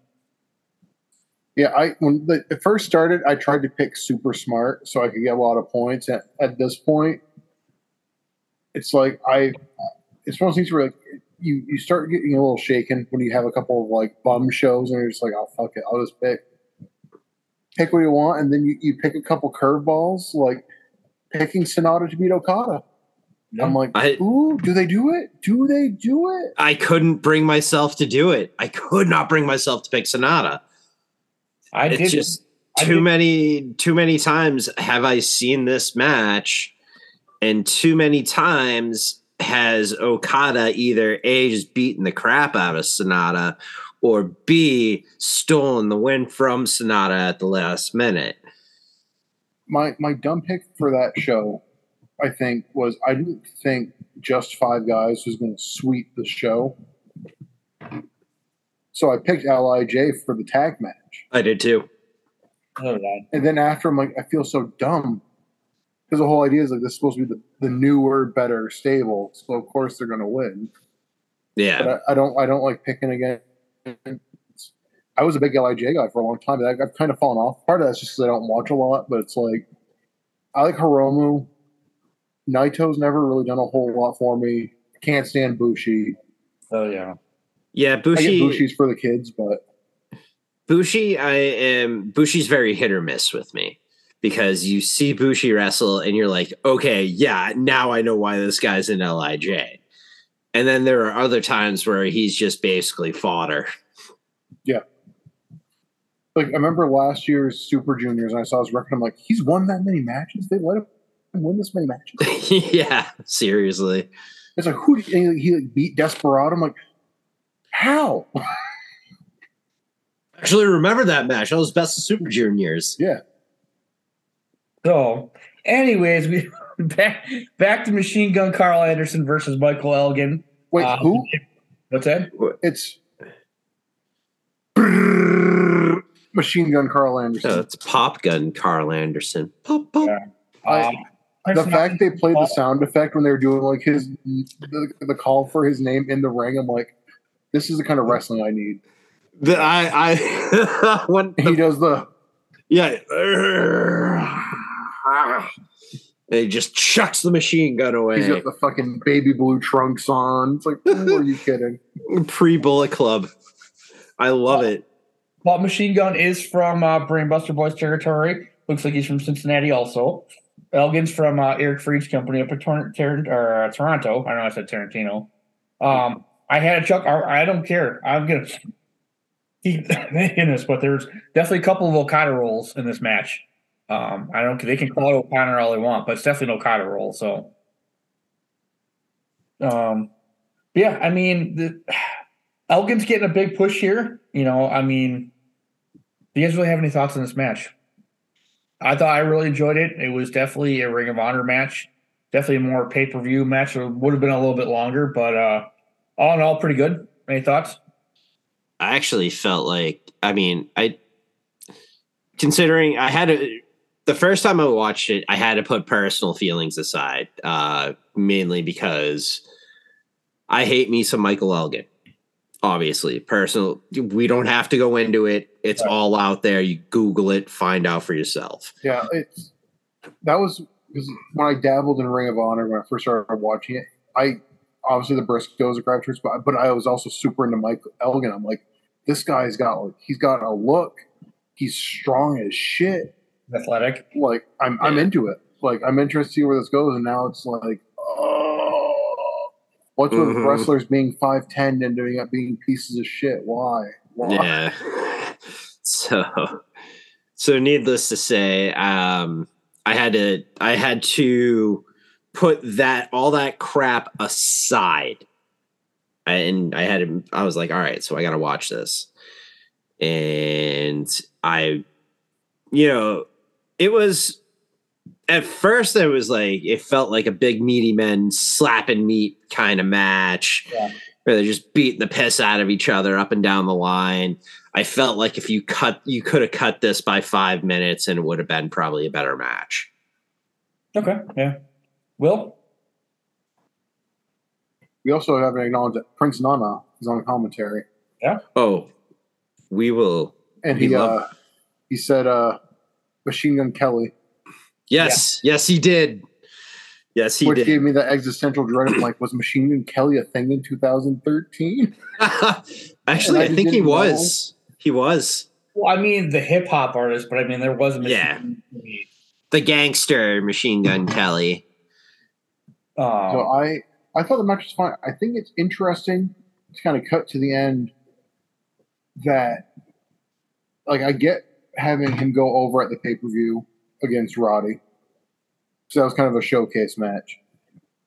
Yeah, I when the, it first started, I tried to pick super smart so I could get a lot of points. At, at this point, it's like I, it's one of those things where like you you start getting a little shaken when you have a couple of like bum shows and you're just like, oh fuck it, I'll just pick pick what you want, and then you, you pick a couple curveballs like picking Sanada to beat Okada. I'm like, ooh, do they do it? Do they do it? I couldn't bring myself to do it. I could not bring myself to pick Sanada. I it's did- just too did- many too many times have I seen this match, and too many times has Okada either A just beaten the crap out of Sanada or B stolen the win from Sanada at the last minute. my my dumb pick for that show, I think, was I didn't think just five guys was going to sweep the show. So I picked Lij for the tag match, I did too. Oh, and then after I'm like, I feel so dumb because the whole idea is like this is supposed to be the, the newer, better stable, so of course they're going to win. Yeah. But I, I don't I don't like picking again. I was a big Lij guy for a long time. I, I've kind of fallen off. Part of that's just because I don't watch a lot, but it's like I like Hiromu. Naito's never really done a whole lot for me. Can't stand Bushi. Oh yeah. Yeah, Bushi Bushi's for the kids, but Bushi, I am Bushi's very hit or miss with me because you see Bushi wrestle and you're like, okay, yeah, now I know why this guy's in Lij. And then there are other times where he's just basically fodder. yeah. Like I remember last year's Super Juniors, and I saw his record. I'm like, he's won that many matches. They let him win this many matches. yeah, seriously. It's like who? Did, and he like, beat Desperado. I'm like, how? Actually, remember that match? That was best of Super Juniors. Yeah. So, anyways, we back back to Machine Gun Karl Anderson versus Michael Elgin. Wait, Uh, who? What's that? It's Machine Gun Karl Anderson. No, it's Pop Gun Karl Anderson. Pop, pop. I, the fact they played the sound effect when they were doing like his the, the call for his name in the ring, I'm like, this is the kind of wrestling I need. The, I I when he does the yeah, and he just chucks the machine gun he's away. got the fucking baby blue trunks on. It's like, who are you kidding? Pre Bullet Club. I love it. Well, Machine Gun is from uh, Brainbuster Boys territory. Looks like he's from Cincinnati also. Elgin's from uh, Eric Freed's company up in Tor- or, uh, Toronto. I know I said Tarantino. Um, I had a Chuck. I, I don't care. I'm gonna keep in this, but there's definitely a couple of Okada rolls in this match. Um, I don't. They can call it Okada all they want, but it's definitely an Okada roll. So, um, yeah. I mean, the, Elgin's getting a big push here. You know, I mean, do you guys really have any thoughts on this match? I thought I really enjoyed it. It was definitely a Ring of Honor match. Definitely a more pay per view match. It would have been a little bit longer, but uh, all in all, pretty good. Any thoughts? I actually felt like I mean, I considering I had a the first time I watched it, I had to put personal feelings aside, uh, mainly because I hate me some Michael Elgin. Obviously, personal. We don't have to go into it. It's all out there. You Google it, find out for yourself. Yeah, it's that was because when I dabbled in Ring of Honor when I first started watching it, I obviously the Briscoes are graduates, but but I was also super into Mike Elgin. I'm like, this guy's got like he's got a look. He's strong as shit. Athletic. Like I'm I'm into it. Like I'm interested to see where this goes. And now it's like, oh, what's with Mhm. wrestlers being five ten and doing up being pieces of shit? Why? Why? Yeah. So, so needless to say, um, I had to, I had to put that all that crap aside, and I had to, I was like, all right, so I got to watch this, and I, you know, it was at first it was like it felt like a big meaty men slapping meat kind of match Yeah. where they're just beating the piss out of each other up and down the line. I felt like if you cut, you could have cut this by five minutes and it would have been probably a better match. Okay. Yeah. Will. We also have to acknowledge that Prince Nana is on commentary. Yeah. Oh, we will. And we he love- uh he said uh Machine Gun Kelly. yes, yes, he did. Yes, he which did. gave me that existential dread of like, was Machine Gun Kelly a thing in 2013? Actually, I I think he didn't know. Was. He was Well, I mean the hip hop artist, but I mean there was a Yeah. the gangster Machine Gun Kelly. So Um, I I thought the match was fine. I think it's interesting to kind of cut to the end that like I get having him go over at the pay per view against Roddy. So that was kind of a showcase match.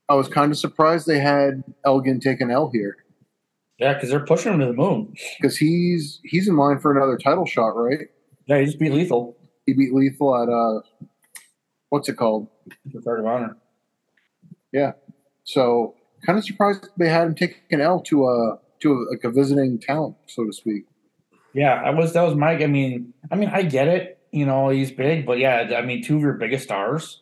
I was kind of surprised they had Elgin take an L here yeah, because they're pushing him to the moon. because he's he's in line for another title shot, right? Yeah, he just beat Lethal. He beat Lethal at uh, what's it called? The Guard of Honor. Yeah. So kind of surprised they had him take an L to a to a, like a visiting talent, so to speak. Yeah, I was that was Mike. I mean, I mean, I get it. You know, he's big, but yeah, I mean, two of your biggest stars.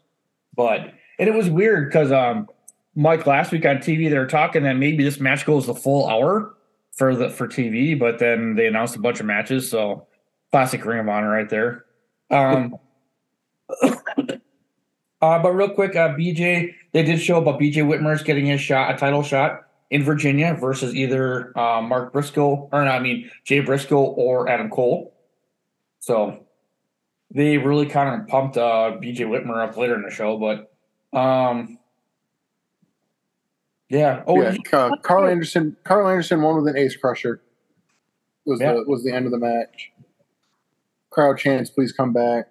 But and it was weird because um, Mike last week on TV they were talking that maybe this match goes the full hour for the for TV, but then they announced a bunch of matches. So classic Ring of Honor right there. Um, uh, but real quick, uh, BJ, they did show about BJ Whitmer's getting his shot, a title shot in Virginia versus either uh, Mark Briscoe or I mean Jay Briscoe or Adam Cole. So they really kind of pumped uh, BJ Whitmer up later in the show, but um, yeah. Oh, yeah, uh, Karl Anderson. Karl Anderson won with an Ace Crusher. Was Yeah. the was the end of the match. Crowd chants, "Please come back."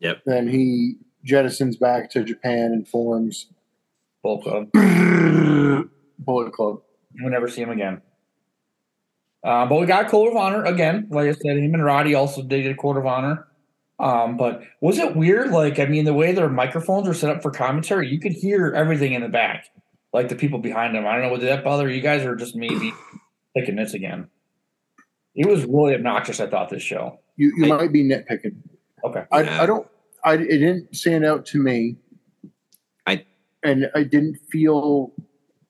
Yep. Then he jettisons back to Japan and forms Bullet Club. Bullet Club. We'll never see him again. Uh, but we got Code of Honor again. Like I said, him and Roddy also did a Code of Honor. Um, but was it weird? Like, I mean, the way their microphones were set up for commentary, you could hear everything in the back, like the people behind them. I don't know, what did that bother you guys or just maybe picking this again? It was really obnoxious, I thought, this show. You you might be nitpicking. Okay. I, I don't. I it didn't stand out to me. I and I didn't feel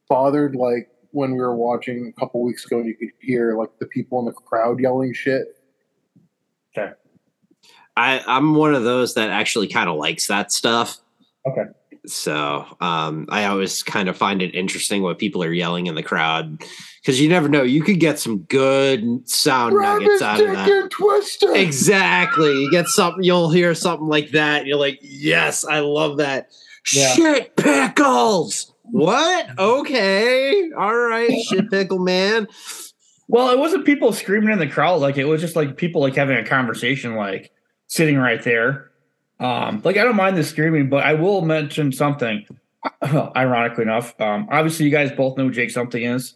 bothered like when we were watching a couple weeks ago and you could hear like the people in the crowd yelling shit. Okay. I, I'm one of those that actually kind of likes that stuff. Okay. So um, I always kind of find it interesting what people are yelling in the crowd because you never know. You could get some good sound nuggets out of that. Twister. Exactly. You get something, you'll hear something like that. You're like, yes, I love that. Yeah. Shit pickles. What? Okay. All right. Shit pickle man. Well, it wasn't people screaming in the crowd. Like it was just like people like having a conversation, like sitting right there. Um, like I don't mind the screaming, but I will mention something. Ironically enough, um, obviously you guys both know who Jake something is.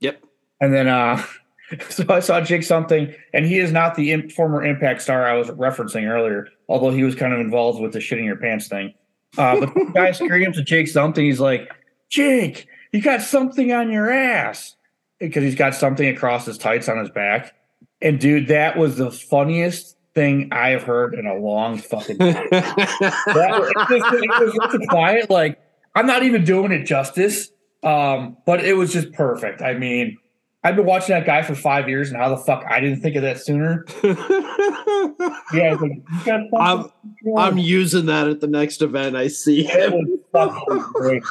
Yep. And then uh so I saw Jake something, and he is not the imp- former Impact star I was referencing earlier, although he was kind of involved with the shitting your pants thing. Uh, but the guy screams to Jake something. He's like, Jake, you got something on your ass because he's got something across his tights on his back. And dude, that was the funniest thing I have heard in a long fucking time. that, it, was, it was such a quiet, like I'm not even doing it justice. Um, but it was just perfect. I mean, I've been watching that guy for five years, and how the fuck I didn't think of that sooner? yeah, like, you got I'm, I'm using that at the next event I see him. great.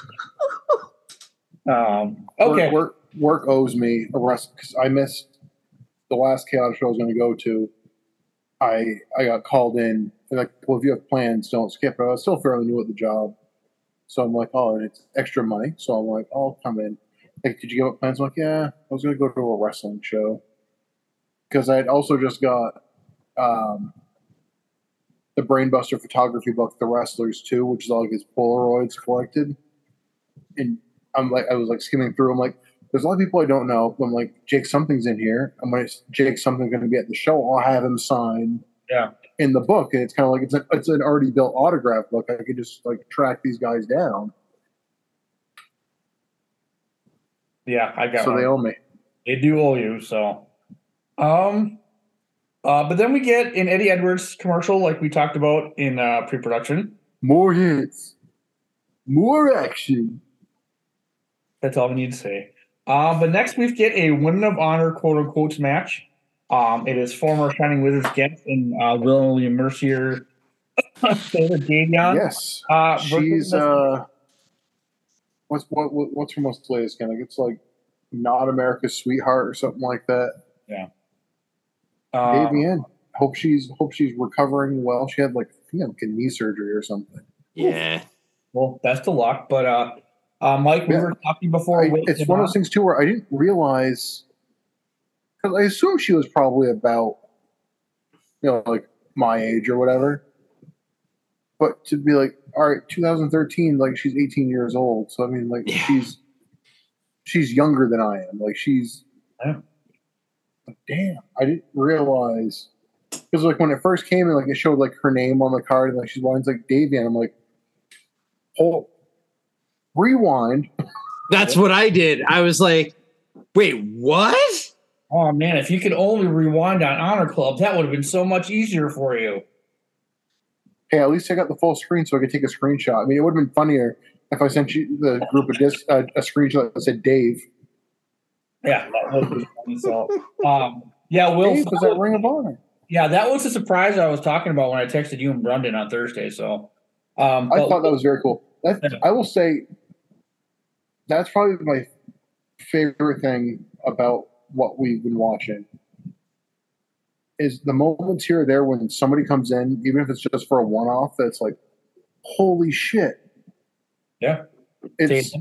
Um, okay. Work, work, work owes me a rest because I missed the last chaos show I was going to go to. I I got called in. They're like, well, if you have plans, don't skip. But I was still fairly new at the job, so I'm like, oh, and it's extra money. So I'm like, I'll come in. Like, did you give up plans? I'm like, yeah, I was to go to a wrestling show because I had also just got um, the Brainbuster photography book, The Wrestlers too, which is all his Polaroids collected. And I'm like, I was like skimming through. I'm like, there's a lot of people I don't know. I'm like, Jake something's in here. I'm like, Jake something's going to be at the show. I'll have him sign Yeah. in the book, and it's kind of like it's a, it's an already built autograph book. I could just like track these guys down, Yeah, I got so one. they owe me. They do owe you, so. Um, uh, but then we get an Eddie Edwards commercial, like we talked about in uh, pre-production. More hits, more action. That's all we need to say. Um, but next we get a Women of Honor quote unquote match. Um, it is former Shining Wizards guest and uh, Will William Mercier, Taylor Davienne. Yes, uh, she's uh, what's what, what what's her most latest kind of? It's like not America's sweetheart or something like that. Yeah. Uh, Um, Davienne. Hope she's hope she's recovering well. She had like I think like knee surgery or something. Yeah. Well, best of luck. But uh, uh, Mike, we Yeah. were talking before. I- it's one of those things too where I didn't realize because I assume she was probably about you know like my age or whatever. But to be like, all right, 2013, like she's 18 years old. So I mean, like she's she's younger than I am. Like she's like, damn. I didn't realize because like when it first came in, like it showed like her name on the card and like she's lines like Davy, and I'm like, hold, rewind. That's what I did. I was like, wait, what? Oh man, if you could only rewind on Honor Club, that would have been so much easier for you. Hey, at least I got the full screen so I could take a screenshot. I mean, it would have been funnier if I sent you the group of disc uh, a screenshot that said Dave. Yeah, that would have been funny. So, um, yeah, Will Dave was at Ring of Honor. Yeah, that was the surprise I was talking about when I texted you and Brendan on Thursday. So, um, I thought that was very cool. That, I will say that's probably my favorite thing about what we've been watching is the moments here or there when somebody comes in, even if it's just for a one-off, that's like, holy shit. Yeah. It's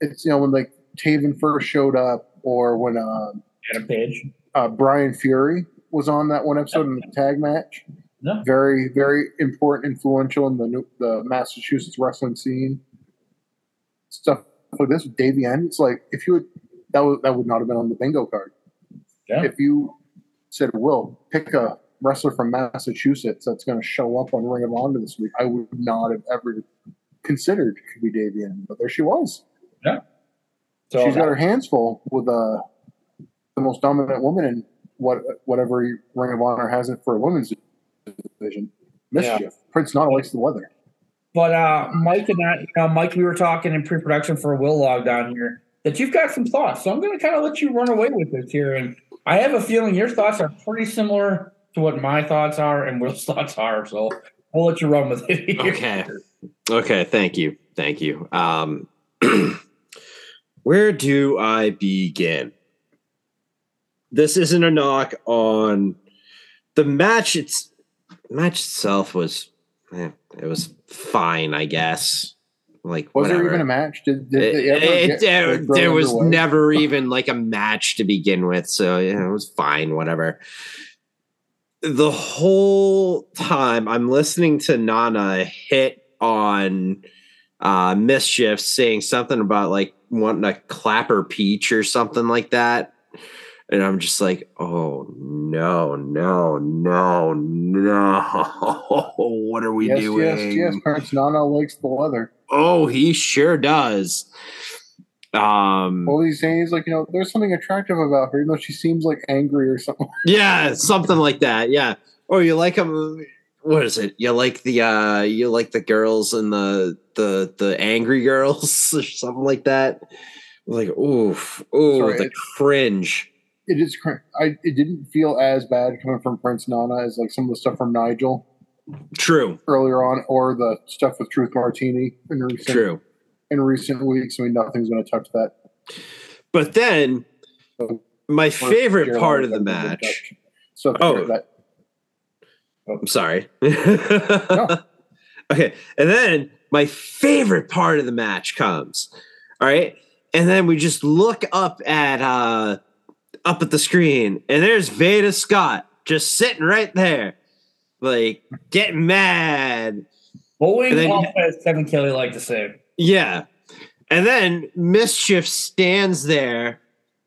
it's you know when like Taven first showed up, or when uh, Adam Page, uh, Brian Fury was on that one episode in the tag match. Very very important, influential in the new, the Massachusetts wrestling scene. Stuff like this Davienne. It's like if you would that would that would not have been on the bingo card. Yeah. If you said, "Will pick a wrestler from Massachusetts that's going to show up on Ring of Honor this week," I would not have ever considered it could be Davienne. But there she was. Yeah. So She's got her hands full with uh, the most dominant woman in what whatever Ring of Honor has it for a women's division. Mischief. Prince not likes the weather. But uh, Mike and I, you know, Mike, we were talking in pre-production for Will Log down here that you've got some thoughts. So I'm going to kind of let you run away with this here, and I have a feeling your thoughts are pretty similar to what my thoughts are and Will's thoughts are. So I'll let you run with it. Here. Okay. Okay. Thank you. Thank you. Um, where do I begin? This isn't a knock on the match. It's match itself was, eh, it was fine, I guess. Like, Was whatever. there even a match? Did, did It- ever it- get, there, there was underway? never even like a match to begin with, so yeah, it was fine, whatever. The whole time I'm listening to Nana hit on uh mischief saying something about like wanting a clapper peach or something like that. And I'm just like, oh no, no, no, no. what are we yes, doing? yes, yes. Prince Nana likes the weather. Oh, he sure does. Um, All he's saying is like, you know, there's something attractive about her, even though she seems like angry or something. yeah, something like that. Yeah. Oh, you like them? What is it? You like the uh, you like the girls and the the the angry girls or something like that. Like, oof, ooh, Sorry, the cringe. It is. I. It didn't feel as bad coming from Prince Nana as like some of the stuff from Nigel True. earlier on, or the stuff with Truth Martini in recent True. in recent weeks. I mean, nothing's going to touch that. But then, my favorite part of the match. So Oh. that I'm sorry. Okay. And then my favorite part of the match comes. All right. And then we just look up at uh up at the screen and there's Veda Scott just sitting right there. Like getting mad. Bowling then- off, as Kevin Kelly like to say. Yeah. And then Mischief stands there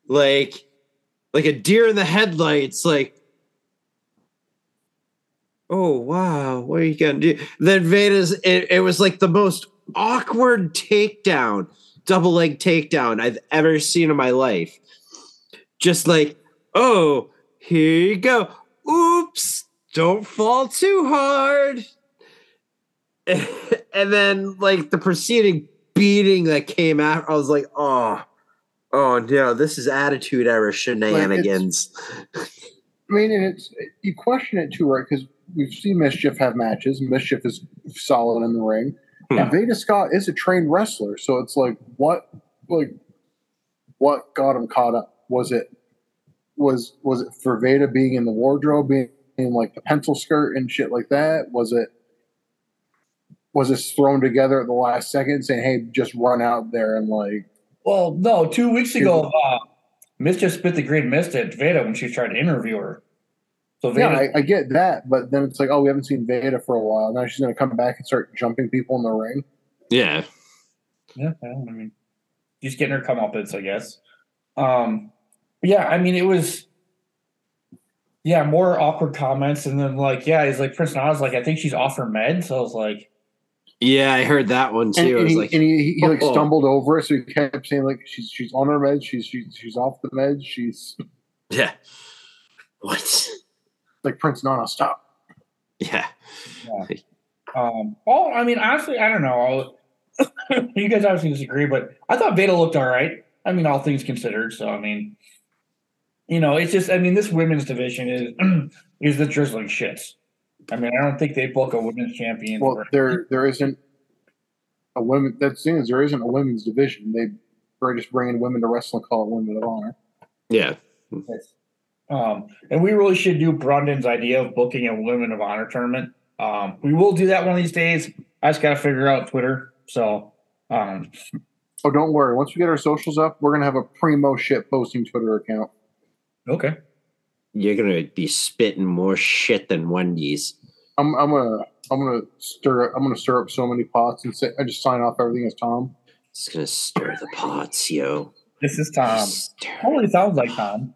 like like a deer in the headlights, like, oh wow, what are you gonna do? Then Veda's it, it was like the most awkward takedown, double leg takedown I've ever seen in my life. Just like, oh, here you go. Oops, don't fall too hard. and then like the preceding beating that came out, I was like, oh, Oh no, this is attitude era shenanigans. I mean, and it's you question it too, right? Because we've seen Mischief have matches. Mischief is solid in the ring, hmm. and Veda Scott is a trained wrestler. So it's like, what, like, what got him caught up? Was it, was was it for Veda being in the wardrobe, being in like the pencil skirt and shit like that? Was it, was this thrown together at the last second, saying, "Hey, just run out there and like." Well, no, two weeks ago, uh, Mischief spit the green mist at Veda when she tried to interview her. So Veda, Yeah, I, I get that, but then it's like, oh, we haven't seen Veda for a while. Now she's going to come back and start jumping people in the ring. Yeah. Yeah, I mean, just getting her comeuppance, I guess. Um, but yeah, I mean, it was, yeah, more awkward comments, and then like, yeah, he's like Prince Nana's like, I think she's off her meds. So I was like, Yeah, I heard that one too. And, I was he, like, and he, he, like oh. stumbled over it, so he kept saying like she's she's on her meds, she's she's she's off the meds, she's yeah. What? like Prince Nana, stop. Yeah. yeah. Um, well, I mean, honestly, I don't know. you guys obviously disagree, but I thought Veda looked all right. I mean, all things considered. So, I mean, you know, it's just, I mean, this women's division is is the drizzling shits. I mean, I don't think they book a women's champion. Well, for- there there isn't a women. That's the thing is there isn't a women's division. They are just bringing women to wrestling, call it women of honor. Yeah. Um, and we really should do Brendan's idea of booking a Women of Honor tournament. Um, we will do that one of these days. I just got to figure out Twitter. So, um, Oh, don't worry. Once we get our socials up, we're gonna have a primo shit posting Twitter account. Okay. You're gonna be spitting more shit than Wendy's. I'm I'm gonna I'm gonna stir I'm gonna stir up so many pots and say I just sign off everything as Tom. It's gonna stir the pots, yo. This is Tom. Totally sounds like Tom.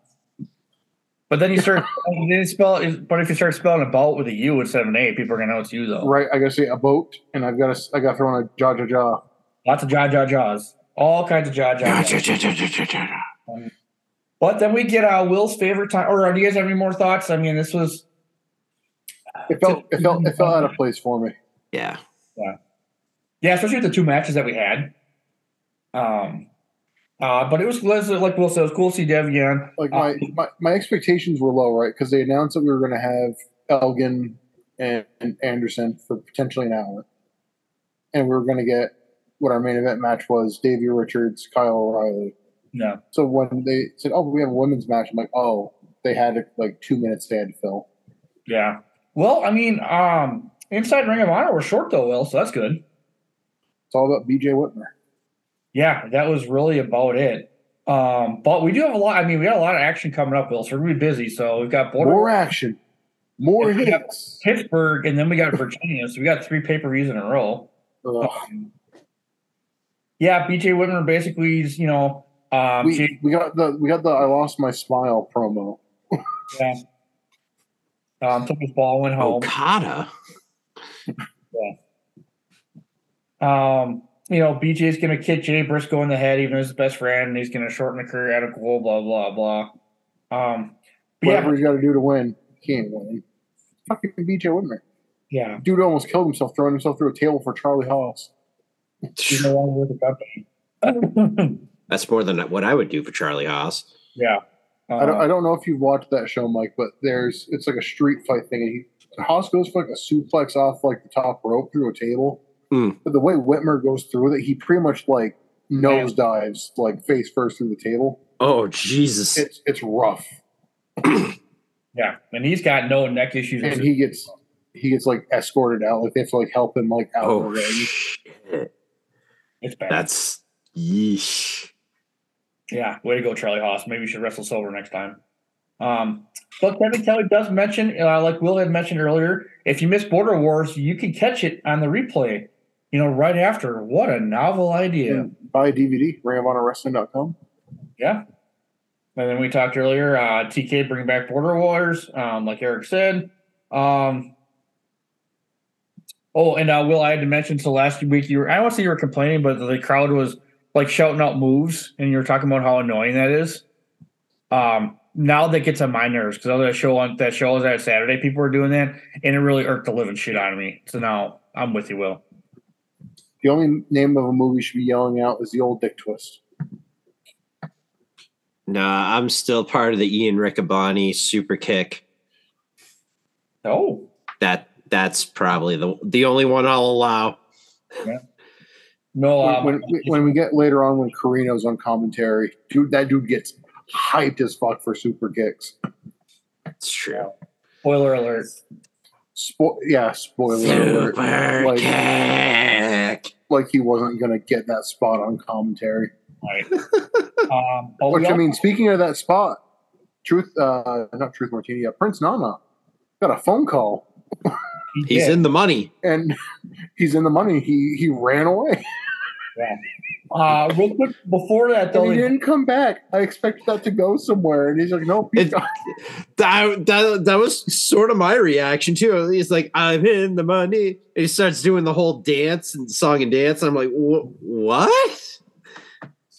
But then you start, then you spell, but if you start spelling a boat with a U instead of an A, people are gonna know it's you though. Right, I gotta say a boat, and I've got to I got to throw in a jaw jaw jaw. Lots of jaw jaw jaws, all kinds of jaw jaw. jaws. Um, But then we get uh, Will's favorite time. Or do you guys have any more thoughts? I mean, this was It felt it felt it felt out of place for me. Yeah. Yeah. Yeah, especially with the two matches that we had. Um, uh, but it was like Will said, it was cool to see Davienne. Like my, my, my expectations were low, right? Because they announced that we were going to have Elgin and, and Anderson for potentially an hour, and we were going to get what our main event match was: Davey Richards, Kyle O'Reilly. Yeah. So when they said, "Oh, we have a women's match," I'm like, "Oh, they had like two minutes they had to fill." Yeah. Well, I mean, um, inside Ring of Honor we're short though, Will, so that's good. It's all about BJ Whitmer. Yeah, that was really about it. Um, but we do have a lot. I mean, we got a lot of action coming up, Will. So we're gonna be busy. So we've got Border More action, more hits. Pittsburgh, and then we got Virginia. So we got three pay per views in a row. Um, yeah, BJ Whitmer basically is, you know, um, we, she- we got the we got the I lost my smile promo. yeah. Um, took his ball, went home. Okada. Yeah. Um, you know, BJ's gonna kick Jay Briscoe in the head, even as his best friend, and he's gonna shorten the career out of goal, blah blah blah. Um, Whatever yeah, he's got to do to win, he can't win. Fucking BJ Whitmer. yeah, Dude almost killed himself throwing himself through a table for Charlie Haas. he's no longer with the company. That's more than what I would do for Charlie Haas. yeah, I don't Uh, I don't know if you've watched that show, Mike, but there's it's like a street fight thing. And he Haas goes for like a suplex off like the top rope through a table. Hmm. But the way Whitmer goes through it, he pretty much like nose dives like face first through the table. Oh Jesus! It's it's rough. yeah, and he's got no neck issues. And he gets he gets like escorted out. Like they have to like help him like out Oh, of the ring. shit. It's bad. That's yeesh. Yeah, way to go, Charlie Haas. Maybe you should wrestle silver next time. Um, but Kevin Kelly does mention, uh, like Will had mentioned earlier, if you miss Border Wars, you can catch it on the replay. You know, right after. What a novel idea! Buy a DVD, ringofhonorwrestling.com. Yeah. And then we talked earlier, uh, TK bring back Border Wars, um, like Eric said. Um, oh, and uh, Will, I had to mention, so last week you were, I don't want to say you were complaining, but the crowd was like shouting out moves, and you were talking about how annoying that is. Um, now that gets on my nerves because other show on that show was that Saturday, people were doing that, and it really irked the living shit out of me. So now I'm with you, Will. The only name of a movie you should be yelling out is the old Dick Twist. Nah, I'm still part of the Ian Riccaboni super kick. Oh, That that's probably the the only one I'll allow. No, when, um, when, when we get later on when Corino's on commentary, dude, that dude gets hyped as fuck for super kicks. It's true. Spoiler alert. Spo- yeah, spoiler alert. Like, like he wasn't gonna get that spot on commentary. Right. um, Which I mean, speaking of that spot, Truth, uh, not Truth Martini, uh, Prince Nana got a phone call, He's in the money. and he's in the money. He he ran away. Yeah. Uh, real quick before that, though, And he didn't come back. I expected that to go somewhere, and he's like, "Nope." he's. That, that that was sort of my reaction too. He's like, "I'm in the money," and he starts doing the whole dance and song and dance. And I'm like, "What?"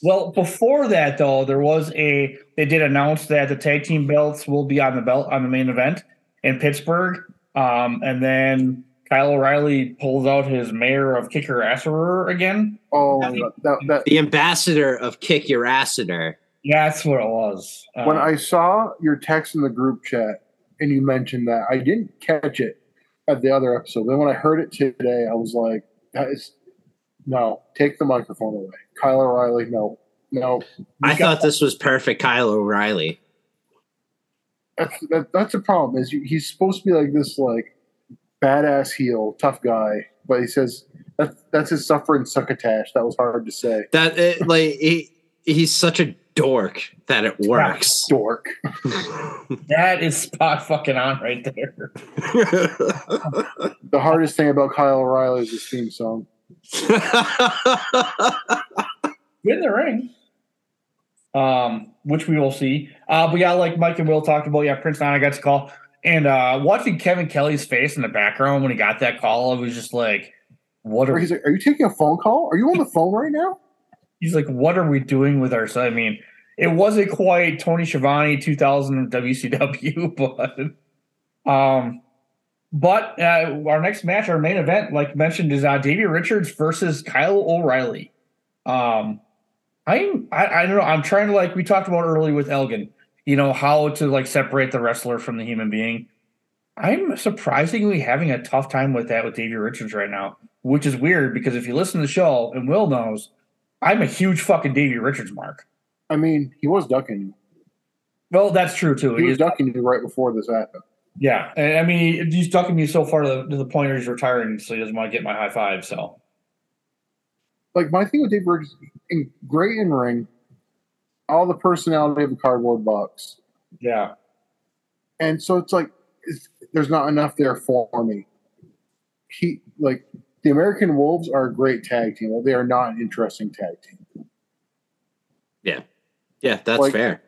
Well, before that though, there was a they did announce that the tag team belts will be on the belt on the main event in Pittsburgh. Um, and then Kyle O'Reilly pulls out his mayor of Kicker Asserer again. Oh, that, that The ambassador of Kick Your Asseter. Yeah, that's what it was. Um, when I saw your text in the group chat and you mentioned that, I didn't catch it at the other episode. Then when I heard it today, I was like, "That is no, take the microphone away." Kyle O'Reilly, no, no. I thought this was perfect, Kyle O'Reilly. that's that, that's the problem. Is you, he's supposed to be like this, like badass heel, tough guy, but he says that's that's his suffering succotash. That was hard to say. That it, like he he's such a dork that it works. Dork. that is spot fucking on right there. The hardest thing about Kyle O'Reilly is his theme song. in the ring. Um, which we will see. Uh, but yeah, like Mike and Will talked about, yeah, Prince Nana got the call. And uh watching Kevin Kelly's face in the background when he got that call, it was just like, what are he's like, "Are you taking a phone call? Are you on the phone right now?" he's like, what are we doing with ourselves? I mean, it wasn't quite Tony Schiavone 2000 WCW, but um, but uh, our next match, our main event, like mentioned, is uh, Davey Richards versus Kyle O'Reilly. Um, I'm I, I don't know. I'm trying to like we talked about early with Elgin, you know how to like separate the wrestler from the human being. I'm surprisingly having a tough time with that with Davey Richards right now, which is weird because if you listen to the show and Will knows, I'm a huge fucking Davey Richards mark. I mean, he was ducking you. Well, that's true too. He He was ducking you right before this happened. yeah, and I mean he's ducking me so far to the, to the point where he's retiring, so he doesn't want to get my high five. So Like my thing with Dave Burgess, in great in ring, all the personality of a cardboard box, yeah, and so it's like it's, there's not enough there for me. He like the American Wolves are a great tag team. but They are not an interesting tag team. Yeah. Yeah, that's Like- fair.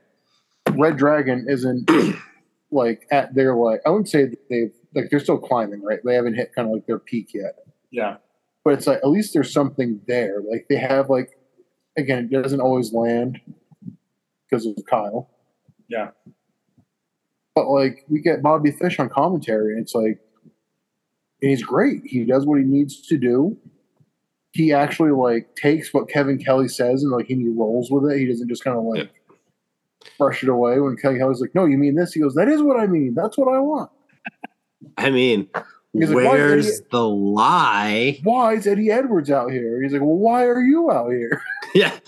Red Dragon isn't like at their like I wouldn't say that they've like they're still climbing, right? They haven't hit kind of like their peak yet. yeah, But it's like at least there's something there. Like they have like again, it doesn't always land because of Kyle. yeah. But like we get Bobby Fish on commentary, and it's like and he's great. He does what he needs to do. He actually like takes what Kevin Kelly says and like he rolls with it. He doesn't just kind of like brush it away when Kevin Kelly's like, "No, you mean this?" He goes, "That is what I mean. That's what I want." I mean, He's like, why where's is the lie? Why is Eddie Edwards out here? He's like, "Well, why are you out here?" Yeah.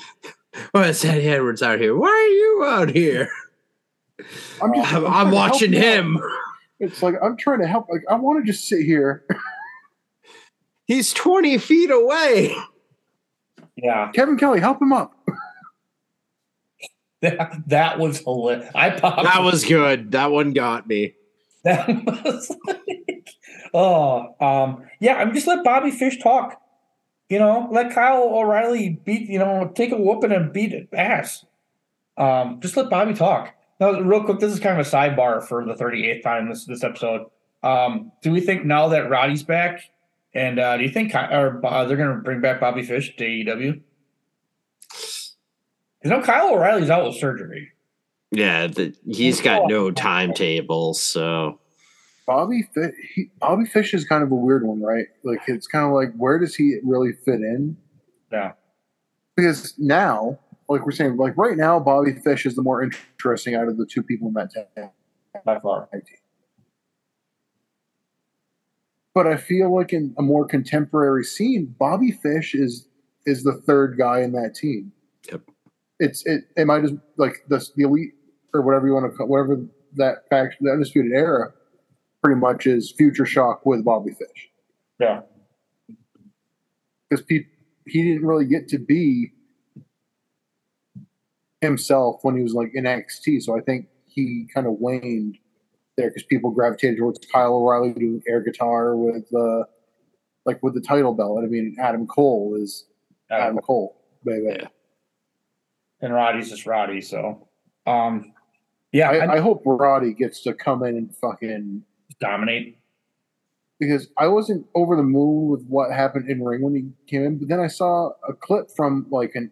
Well, it's Eddie Edwards out here. Why are you out here? I'm just, I'm, I'm to help watching you out. him. It's like I'm trying to help. Like I want to just sit here. He's 20 feet away. Yeah. Kevin Kelly, help him up. That, that was hilarious. I popped. That was good. That one got me. That was like, oh, um, yeah. I'm just let Bobby Fish talk. You know, let Kyle O'Reilly beat. You know, take a whooping and beat it ass. Um, just let Bobby talk. Now, real quick, this is kind of a sidebar for the 38th time this this episode. Um, do we think now that Roddy's back, and uh, do you think Ky- or uh, they're going to bring back Bobby Fish to AEW? You know, Kyle O'Reilly's out with surgery. Yeah, the, he's got no timetable, so Bobby Fish, he, Bobby Fish is kind of a weird one, right? Like it's kind of like where does he really fit in? Yeah. Because now like we're saying, like right now, Bobby Fish is the more interesting out of the two people in that tag by far. team. But I feel like in a more contemporary scene, Bobby Fish is is the third guy in that team. Yep. It's it it might as like the the elite or whatever you want to call whatever that faction the undisputed era pretty much is future shock with Bobby Fish. Yeah. Because he he didn't really get to be himself when he was like in NXT. So I think he kind of waned there because people gravitated towards Kyle O'Reilly doing air guitar with uh like with the title belt. I mean Adam Cole is Adam, Cole, baby. And Roddy's just Roddy, so um yeah, I, I hope Roddy gets to come in and fucking dominate. Because I wasn't over the moon with what happened in ring when he came in, but then I saw a clip from like an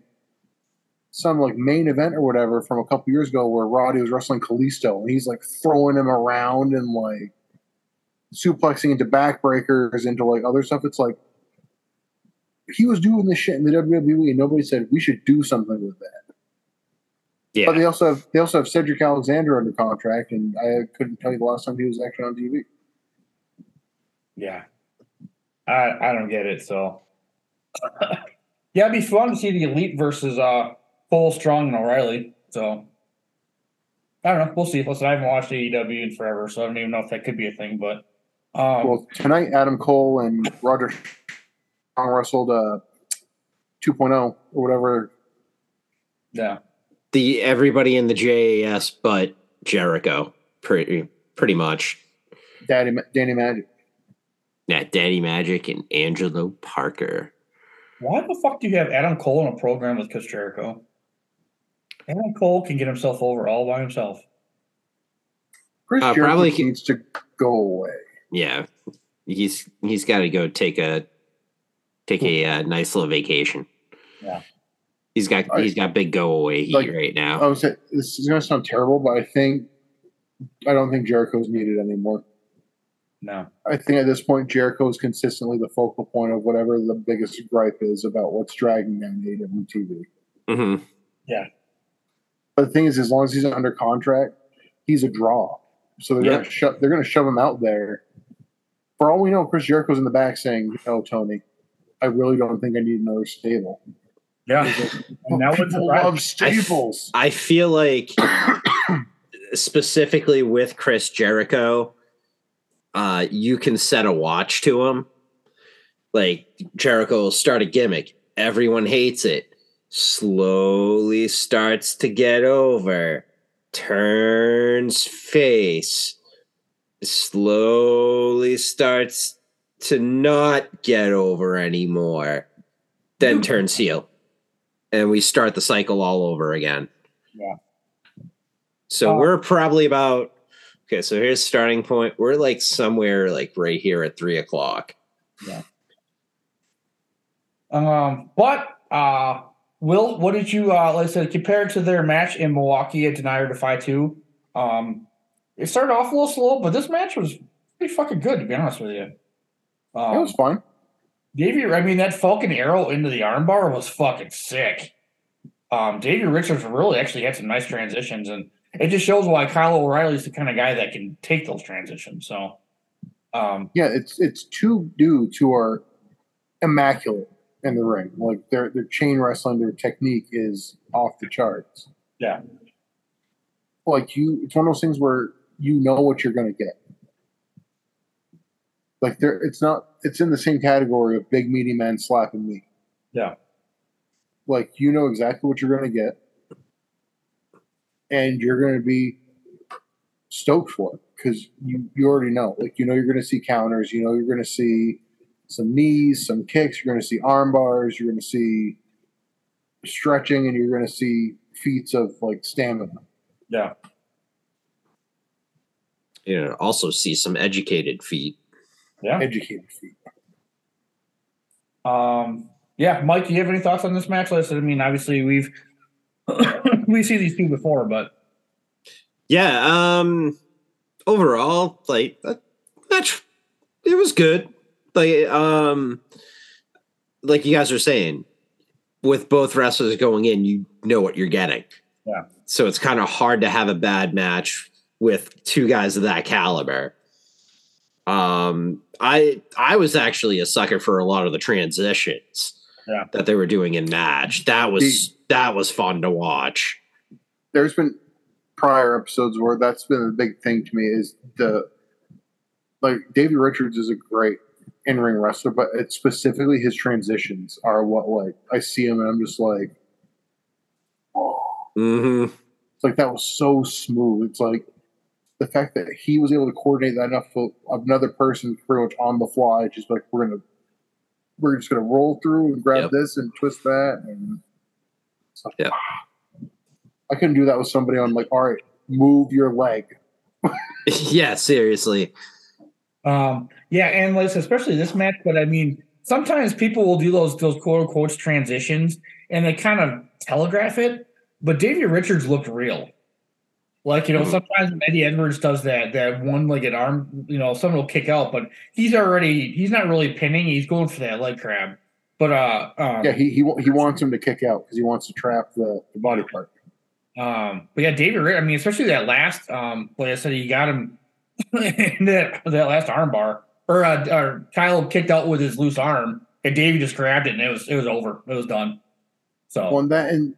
some like main event or whatever from a couple years ago where Roddy was wrestling Kalisto and he's like throwing him around and like suplexing into backbreakers into like other stuff. It's like he was doing this shit in the WWE and nobody said we should do something with that. Yeah. But they also have they also have Cedric Alexander under contract, and I couldn't tell you the last time he was actually on TV. Yeah. I I don't get it, so yeah, it'd be fun to see the elite versus uh Cole Strong and O'Reilly. So I don't know. We'll see. Listen, I haven't watched AEW in forever, so I don't even know if that could be a thing. But um, well, tonight Adam Cole and Roger Strong wrestled uh 2.0 or whatever. Yeah. The everybody in the JAS but Jericho, pretty pretty much. Daddy Danny Magic. Yeah, Daddy Magic and Angelo Parker. why the fuck do you have Adam Cole in a program with Chris Jericho? Adam Cole can get himself over all by himself. Chris Uh, Jericho probably- needs to go away. Yeah, he's he's got to go take a take a uh, nice little vacation. Yeah. He's got he's got big go away heat Like, right now. I was say, this is gonna sound terrible, but I think I don't think Jericho's needed anymore. No. I think at this point Jericho is consistently the focal point of whatever the biggest gripe is about what's dragging down AEW TV. Mm-hmm. Yeah. But the thing is, as long as he's under contract, he's a draw. So they're Yep. gonna shove they're gonna shove him out there. For all we know, Chris Jericho's in the back saying, "No, Tony, I really don't think I need another stable." Yeah. And that would love staples. I feel like specifically with Chris Jericho, uh, you can set a watch to him. Like Jericho will start a gimmick, everyone hates it, slowly starts to get over, turns face, slowly starts to not get over anymore, then turns heel. And we start the cycle all over again. Yeah. So Uh, we're probably about okay. So here's starting point. We're like somewhere like right here at three o'clock. Yeah. Um, but uh, Will, what did you uh, like I said compared to their match in Milwaukee at Denier Defy Two? Um, it started off a little slow, but this match was pretty fucking good to be honest with you. Um, It was fun. Davey, I mean that Falcon arrow into the armbar was fucking sick. Um, Davey Richards really actually had some nice transitions, and it just shows why Kyle O'Reilly's the kind of guy that can take those transitions. So, um, Yeah, it's it's two dudes who are immaculate in the ring. Like their their chain wrestling, their technique is off the charts. yeah, Like you, it's one of those things where you know what you're going to get. Like there, it's not. It's in the same category of big meaty man slapping me. yeah, Like you know exactly what you're going to get, and you're going to be stoked for it because you you already know. Like you know you're going to see counters. You know you're going to see some knees, some kicks. You're going to see arm bars. You're going to see stretching, and you're going to see feats of like stamina. yeah. You know, also see some educated feet. Yeah. Educated feet. Um, yeah, Mike, do you have any thoughts on this match? Listen, I mean, obviously we've we see these two before, but Yeah. Um. Overall, like that match, it was good. Like um, like you guys are saying, with both wrestlers going in, you know what you're getting. Yeah. So it's kind of hard to have a bad match with two guys of that caliber. Um, I I was actually a sucker for a lot of the transitions Yeah. that they were doing in match. That was that was fun to watch. There's been prior episodes where that's been a big thing to me is the like Davey Richards is a great in ring wrestler, but it's specifically his transitions are what like I see him and I'm just like, oh, Mm-hmm. it's like that was so smooth. It's like the fact that he was able to coordinate that enough for another person pretty much on the fly, just like we're gonna we're just gonna roll through and grab this and twist that and it's like, ah. I couldn't do that with somebody on like, all right, move your leg. yeah, seriously. Um, yeah, and like, especially this match, but I mean, sometimes people will do those those quote unquote transitions and they kind of telegraph it, but Davey Richards looked real. Like, you know, sometimes Eddie Edwards does that that one legged arm, you know, someone will kick out, but he's already he's not really pinning, he's going for that leg crab. But uh um, yeah, he he he wants him to kick out because he wants to trap the, the body part. Um, but yeah, David, I mean, especially that last um play, I said he got him in that that last arm bar, or uh, or Kyle kicked out with his loose arm, and Davey just grabbed it, and it was it was over, it was done. So Well, and that and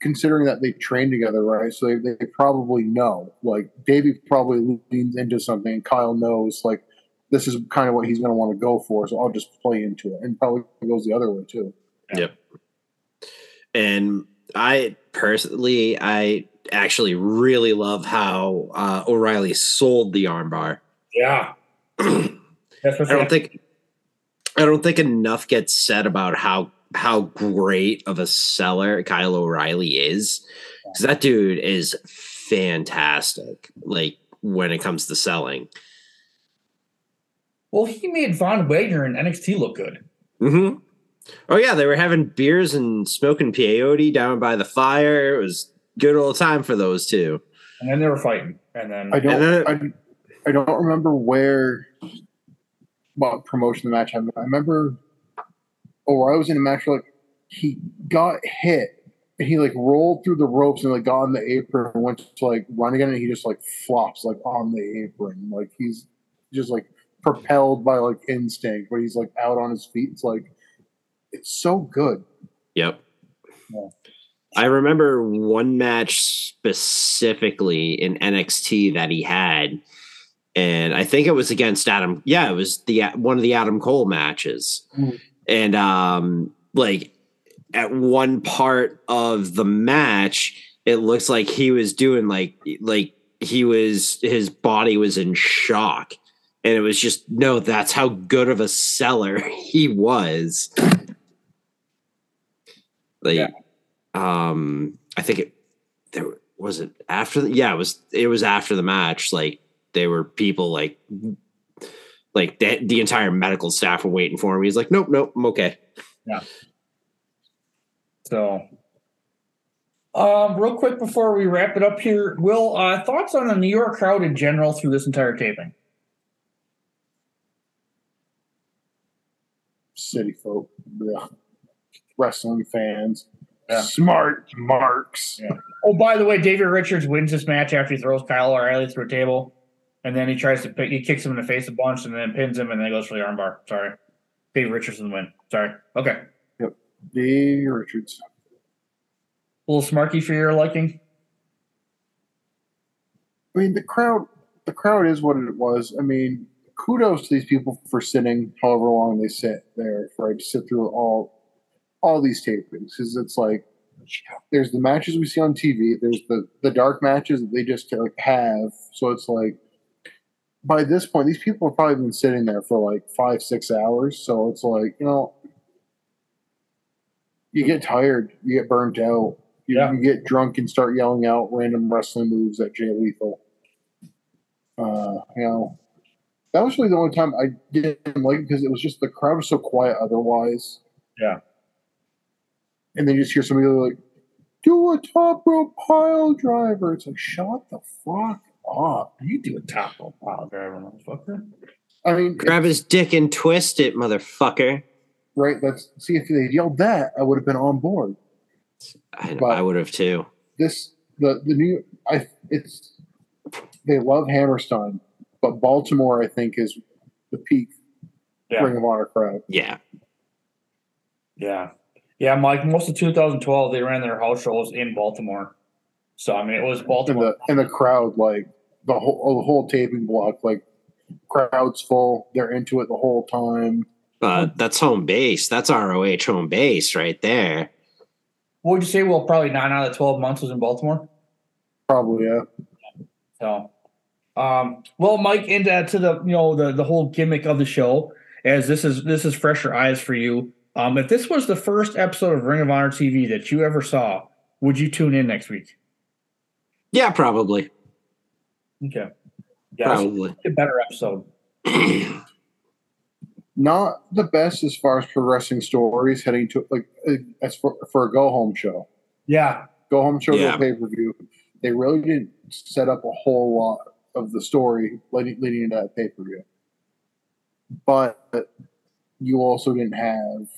considering that they train together, right? So they, they probably know. Like Davey probably leans into something, and Kyle knows like this is kind of what he's going to want to go for. So I'll just play into it, and probably goes the other way too. Yep. And I personally, I actually really love how uh, O'Reilly sold the armbar. yeah, that's I don't think I don't think enough gets said about how how great of a seller Kyle O'Reilly is. Because that dude is fantastic. Like when it comes to selling. Well, he made Von Wagner and NXT look good. Mm-hmm. Oh yeah, they were having beers and smoking peyote down by the fire. It was good old time for those two. And then they were fighting, and then I don't. And then I, I don't remember where what promotion the match happened. I remember, or I was in a match where like he got hit and he like rolled through the ropes and like got on the apron and went to like run again and he just like flops like on the apron like he's just like propelled by like instinct where he's like out on his feet. It's like it's so good. Yep. I remember one match specifically in NXT that he had, and I think it was against Adam. Yeah, it was the one of the Adam Cole matches, Mhm. And um, like at one part of the match, it looks like he was doing like like he was his body was in shock, and it was just no. That's how good of a seller he was. Like, um, I think it there was it after the yeah it was it was after the match. Like there were people like like the, the entire medical staff were waiting for him. He's like, nope, nope, I'm okay. Yeah. So, um, real quick before we wrap it up here, Will, uh, thoughts on the New York crowd in general through this entire taping? City folk, yeah. wrestling fans, smart marks. Yeah. Oh, by the way, David Richards wins this match after he throws Kyle O'Reilly through a table, and then he tries to pick, he kicks him in the face a bunch, and then pins him, and then goes for the armbar. Sorry, Dave Richards the win. Sorry. Okay. Yep. Davey Richards. A little smarky for your liking. I mean, the crowd. The crowd is what it was. I mean, kudos to these people for sitting however long they sit there for to sit through all all these tapings because it's like there's the matches we see on TV. There's the the dark matches that they just uh, have. So it's like by this point, these people have probably been sitting there for like five six hours. So it's like you know, you get tired, you get burnt out, you, you get drunk and start yelling out random wrestling moves at Jay Lethal. Uh, you know, that was really the only time I didn't like it because it was just the crowd was so quiet otherwise. Yeah. And then you just hear somebody like, do a top rope pile driver. It's like, shut the fuck up. You do a top rope pile driver, motherfucker. I mean, Grab his dick and twist it, motherfucker. right? Let's see if they yelled that, I would have been on board. I, But- I would have too. This the the new I it's they love Hammerstein, but Baltimore I think is the peak Yeah. Ring of Honor crowd. Yeah. Yeah. Yeah, Mike, most of 2012, they ran their house shows in Baltimore. So, I mean, it was And Baltimore. the and the crowd like the whole the whole taping block like crowds full. They're into it the whole time. Uh, that's home base. That's ROH home base right there. What would you say? Well, probably nine out of the 12 months was in Baltimore. Probably yeah. So, um, well, Mike, into to the you know the the whole gimmick of the show, as this is this is fresher eyes for you. Um, if this was the first episode of Ring of Honor TV that you ever saw, would you tune in next week? Yeah, probably. Okay, yeah, Probably. a better episode. Not the best as far as progressing stories heading to like uh, as for for a go home show. Yeah, Go home show Yeah. to pay per view. They really didn't set up a whole lot of the story leading, leading into that pay per view. But you also didn't have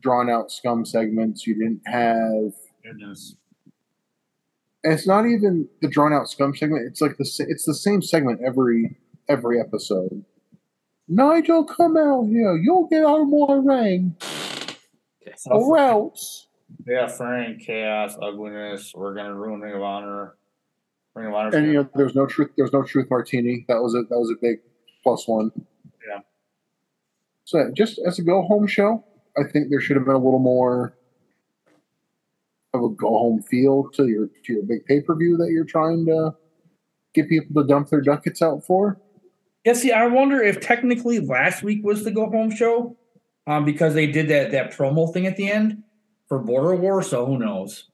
drawn out scum segments. You didn't have goodness. And it's not even the drawn out scum segment. It's like the it's the same segment every every episode. Nigel, come out here. You'll get out of my ring, or else. Yeah, Frank, chaos, ugliness. We're gonna ruin Ring of Honor. Ring of Honor. And you know, there's no truth. There's no truth martini. That was a that was a big plus one. Yeah. So just as a go home show, I think there should have been a little more of a go home feel to your to your big pay per view that you're trying to get people to dump their ducats out for. Yeah, see, I wonder if technically last week was the go home show, um, because they did that that promo thing at the end for Border War. So who knows?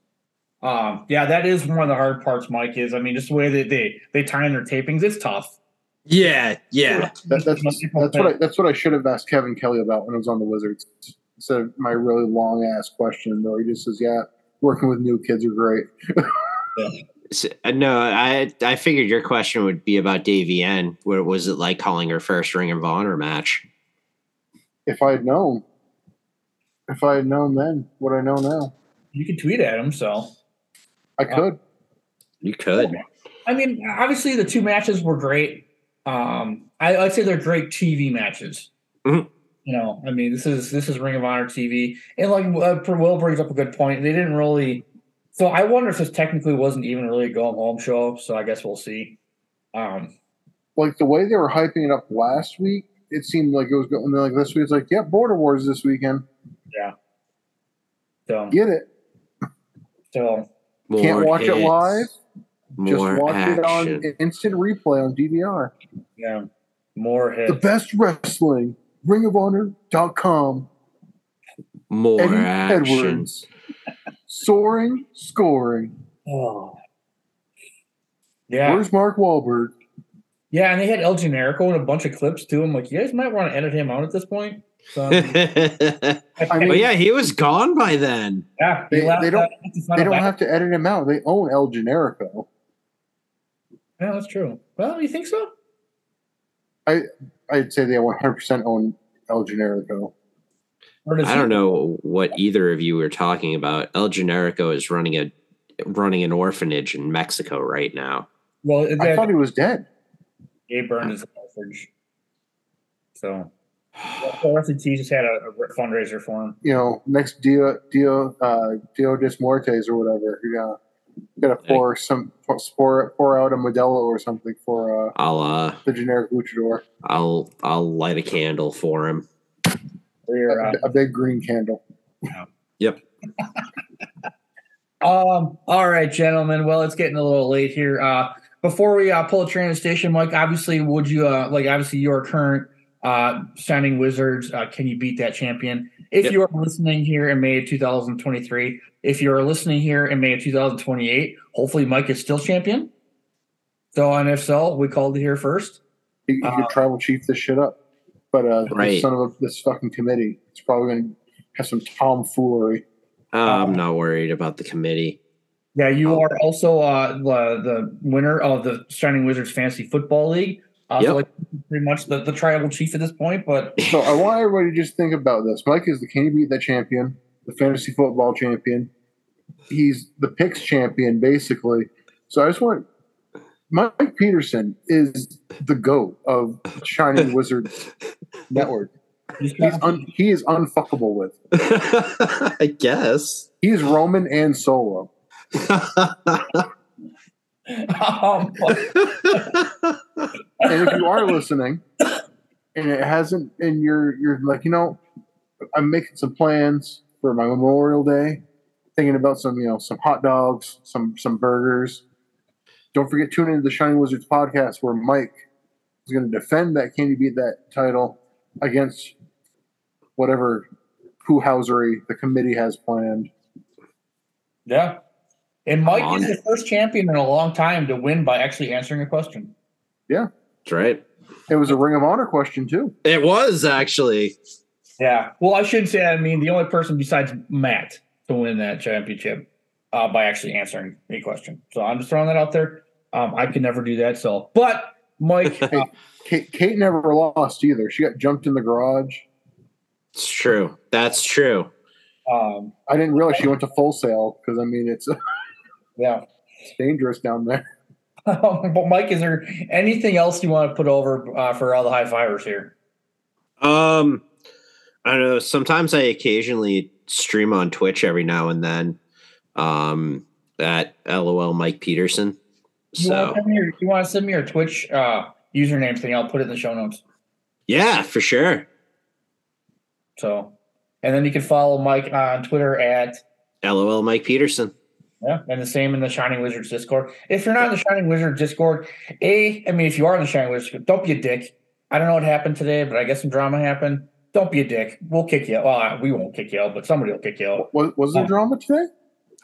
Um, yeah, that is one of the hard parts, Mike. Is I mean, just the way that they they time their tapings, it's tough. Yeah, yeah. That, that's that's what I, that's what I should have asked Kevin Kelly about when I was on the Wizards. Instead of my really long ass question, though, he just says, "Yeah, working with new kids are great." S- uh, No, I I figured your question would be about Davey N. What was it like calling her first Ring of Honor match? if I had known, if I had known then, what I know now, You could tweet at him. So I could. You could. I mean, obviously the two matches were great. Um, I, I'd say they're great TV matches. Mhm. You know, I mean, this is this is Ring of Honor TV, and like uh, Will brings up a good point. They didn't really. So I wonder if this technically wasn't even really a go home show. So I guess we'll see. Um, Like the way they were hyping it up last week, it seemed like it was going like this week. It's like, yeah, Border Wars this weekend. yeah. So Get it? so More Can't watch it hits, live. Just More watch it on instant replay on DVR. yeah, more hits. The best wrestling, ringofhonor.com. More Eddie action. Edwards. Soaring, scoring. Oh. Yeah. Where's Mark Wahlberg? Yeah, and they had El Generico and a bunch of clips too. I'm like, you guys might want to edit him out at this point. So, I mean, but yeah, he was gone by then. yeah, They, he left they don't. that at the final They don't have to edit him out. They own El Generico. Yeah, that's true. Well, you think so? I I'd say they 100 percent own El Generico. I don't know what either of you were talking about. El Generico is running a running an orphanage in Mexico right now. Well, I thought he was dead. He burned his orphanage. So, well, Wrestling T just had a, a fundraiser for him. You know, next Dio Dio uh, Dio Dis Muertes or whatever. You got got to pour some pour pour out a Modelo or something for uh, I'll uh the generic luchador. I'll I'll light a candle for him. We're, uh, A, a big green candle. Yep. Um. All right, gentlemen. Well, it's getting a little late here. Uh, before we uh, pull a train to station, Mike, obviously, would you uh, like? Obviously, your current uh, Shining Wizards. Uh, can you beat that champion? If Yep. you are listening here in May of 2023, if you are listening here in May of 2028, hopefully Mike is still champion. So, and if so, we called it here first. You, you could tribal chief this shit up, but uh, Right. this son of a, this fucking committee, it's probably going to have some tomfoolery. Uh, I'm not worried about the committee. Yeah, you are also uh, the, the winner of the Shining Wizards Fantasy Football League. Uh, Yep. so like pretty much the, the tribal chief at this point, but So I want everybody to just think about this. Mike is the Can You Beat That champion, the fantasy football champion. He's the picks champion, basically. So I just want Mike Petersen is the goat of Shining Wizard Network. He's un, he is unfuckable with. I guess he is Roman and Solo. Um, and if you are listening and it hasn't and you're you're like you know i'm making some plans for my memorial day thinking about some you know some hot dogs some some burgers don't forget tune into the shining wizards podcast where mike is going to defend that can you beat that title against whatever poo housery the committee has planned yeah. And Mike is the first champion in a long time to win by actually answering a question. yeah that's right it was a ring of honor question too it was actually Yeah. Well, I should say, I mean, the only person besides Matt to win that championship uh, by actually answering a question. So I'm just throwing that out there. Um, I could never do that. So, but Mike, uh, kate, kate never lost either she got jumped in the garage it's true that's true um, i didn't realize she went to full sail because i mean it's yeah it's dangerous down there but Mike, is there anything else you want to put over uh, for all the high fivers here? Um, I don't know. Sometimes I occasionally stream on Twitch every now and then. Um, at LOL Mike Petersen. You want, So to send me your, you want to send me your Twitch uh, username thing? I'll put it in the show notes. yeah, for sure. So, and then you can follow Mike on Twitter at LOL Mike Petersen. Yeah, and the same in the Shining Wizards Discord. If you're not in the Shining Wizards Discord, a, I mean, if you are in the Shining Wizards, don't be a dick. I don't know what happened today, but I guess some drama happened. Don't be a dick. We'll kick you. Well, we won't kick you out, but somebody will kick you out. Was, was there Oh. drama today?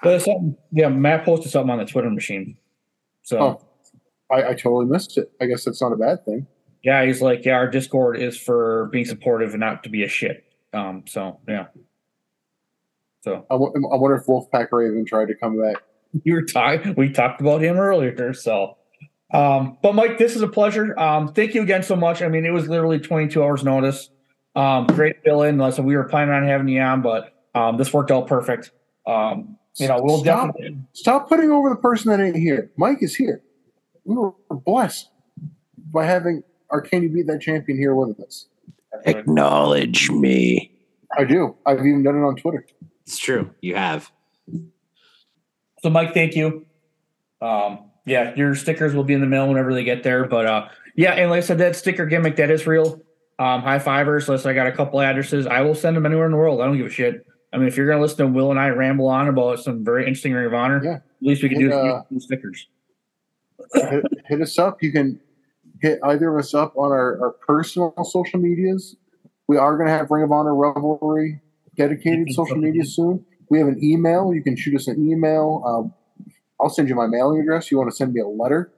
There's something. Yeah, Matt posted something on the Twitter machine. So Oh, I, I totally missed it. I guess that's not a bad thing. yeah, he's like, yeah, our Discord is for being supportive and not to be a shit. Um, so yeah. So I, I wonder if Wolfpack Raven tried to come back. you were talking. We talked about him earlier. So, um, but Mike, this is a pleasure. Um, thank you again so much. I mean, it was literally 22 hours notice. Um, great fill in. Listen, we were planning on having you on, but um, this worked out perfect. Um, you know, we'll stop, definitely. stop putting over the person that ain't here. Mike is here. We were blessed by having our Can You Beat That champion here with us. Acknowledge me. I do. I've even done it on Twitter. It's true. You have. So, Mike, thank you. Um, yeah, your stickers will be in the mail whenever they get there. But uh, yeah, and like I said, that sticker gimmick that is real. Um, high fivers. Listen, I got a couple addresses. I will send them anywhere in the world. I don't give a shit. I mean, if you're gonna listen to Will and I ramble on about some very interesting Ring of Honor, Yeah. at least we can And, do uh, is stickers. hit, hit us up. You can hit either of us up on our, our personal social medias. We are going to have Ring of Honor Revelry dedicated social media soon. We have an email. You can shoot us an email. Um, I'll send you my mailing address. You want to send me a letter?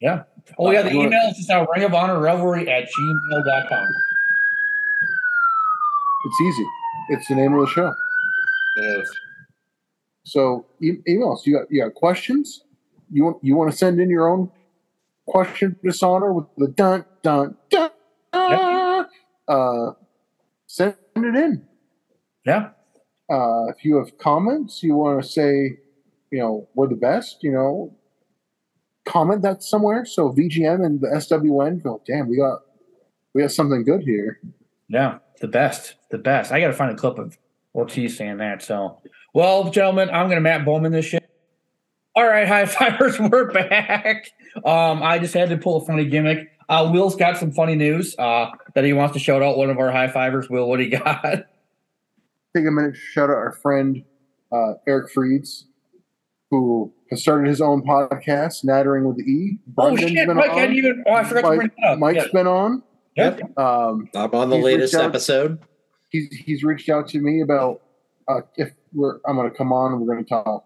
Yeah. Oh yeah, the You email is just now Ring of Honor Revelry at gmail.com. It's easy. It's the name of the show. It is. So e- emails. You got you got questions? You want you want to send in your own question dishonor with the dun dun dun. Uh, send it in. Yeah. Uh, if you have comments, you want to say, you know, we're the best. You know, comment that somewhere. So VGM and the SWN go, damn, we got we got something good here. Yeah, the best, the best. I got to find a clip of Ortiz saying that. So, well, gentlemen, I'm going to Matt Bowman this shit. All right, high fivers, we're back. Um, I just had to pull a funny gimmick. Uh, Will's got some funny news uh, that he wants to shout out one of our high fivers. Will, what do you got? Take a minute to shout out our friend uh, Eric Freeds, who has started his own podcast, Nattering with the E. Oh Brendan's shit, been Mike! I on. didn't even. Oh, I forgot to Mike- bring that up. Mike's Yeah. been on. Yep. Um, I'm on the latest reached out- episode. He's he's reached out to me about uh, if we're I'm going to come on and we're going to talk.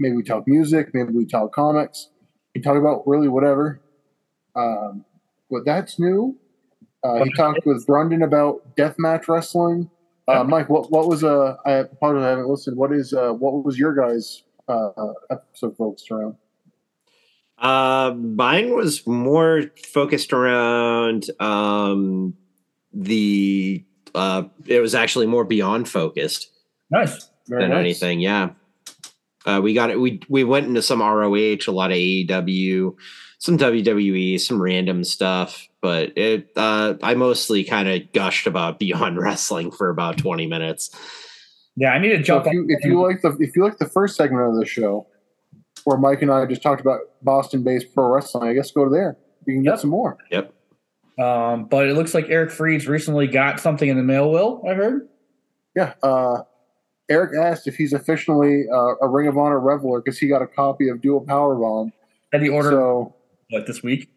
Maybe we talk music. Maybe we talk comics. We talk about really whatever. Um, but that's new. Uh, he talked with Brendan about deathmatch wrestling. Uh, Mike, what what was uh? I apologize, I haven't listened. What is uh? What was your guys' uh, uh, episode focused around? Uh, mine was more focused around um, the. Uh, it was actually more beyond focused Nice. Very than nice. anything. Yeah. Uh, we got it. We we went into some ROH, a lot of AEW, some WWE, some random stuff. But it, uh, I mostly kind of gushed about Beyond Wrestling for about twenty minutes. Yeah, I need to So jump if you, if you like the if you like the first segment of the show, where Mike and I just talked about Boston-based pro wrestling, I guess go to there. You can get some more. Yep. Um, but it looks like Eric Freeds recently got something in the mail. Will I heard? Yeah. Uh, Eric asked if he's officially uh, a Ring of Honor reveler because he got a copy of Dual Powerbomb. Had he ordered So what this week?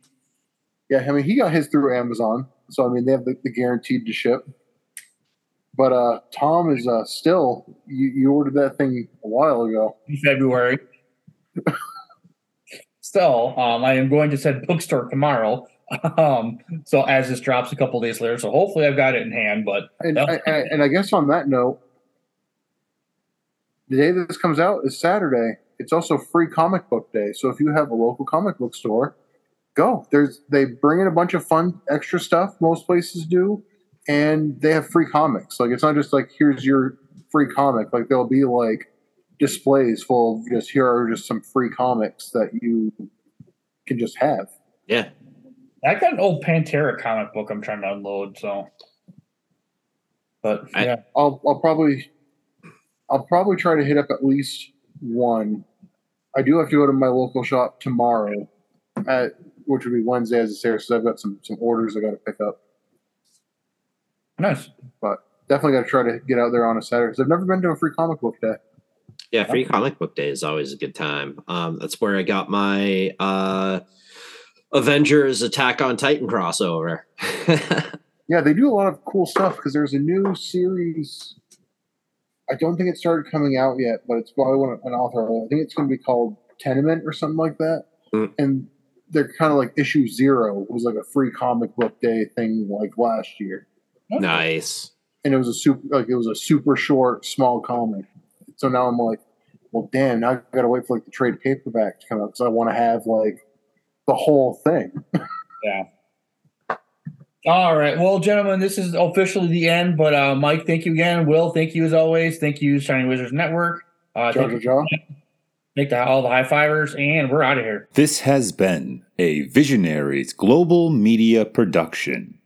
yeah, I mean he got his through Amazon. So I mean they have the, the guaranteed to ship. But uh, Tom is uh, still you, you ordered that thing a while ago. in February. Still, um, I am going to said bookstore tomorrow. Um, so as this drops a couple days later, so hopefully I've got it in hand. But And, I, I, and I guess on that note, the day that this comes out is Saturday. It's also free comic book day. So if you have a local comic book store, go. There's they bring in a bunch of fun extra stuff. Most places do, and they have free comics. Like it's not just like here's your free comic. Like there'll be like displays full of just here are just some free comics that you can just have. Yeah. I got an old Pantera comic book I'm trying to unload. So, but yeah, I'll I'll probably I'll probably try to hit up at least one. I do have to go to my local shop tomorrow, at which would be Wednesday as it's there. So I've got some some orders I got to pick up. Nice, but definitely got to try to get out there on a Saturday because I've never been to a free comic book day. Yeah, free comic book day is always a good time. Um, that's where I got my uh, Avengers Attack on Titan crossover. Yeah, they do a lot of cool stuff because there's a new series. I don't think it started coming out yet, but it's by one an author. I think it's going to be called Tenement or something like that. Mm. And they're kind of like issue zero was like a free comic book day thing like last year, nice. and it was a super like it was a super short small comic. So now I'm like, well, damn, now I got to wait for like the trade paperback to come out because I want to have like the whole thing. yeah. All right, well, gentlemen, this is officially the end. But uh, Mike, thank you again. Will, thank you as always. Thank you, Shining Wizards Network. Uh, Jar thank, Thank the, all the high fivers, and we're out of here. This has been a Visionaries Global Media production.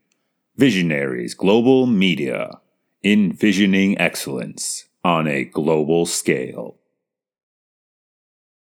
Visionaries Global Media, envisioning excellence on a global scale.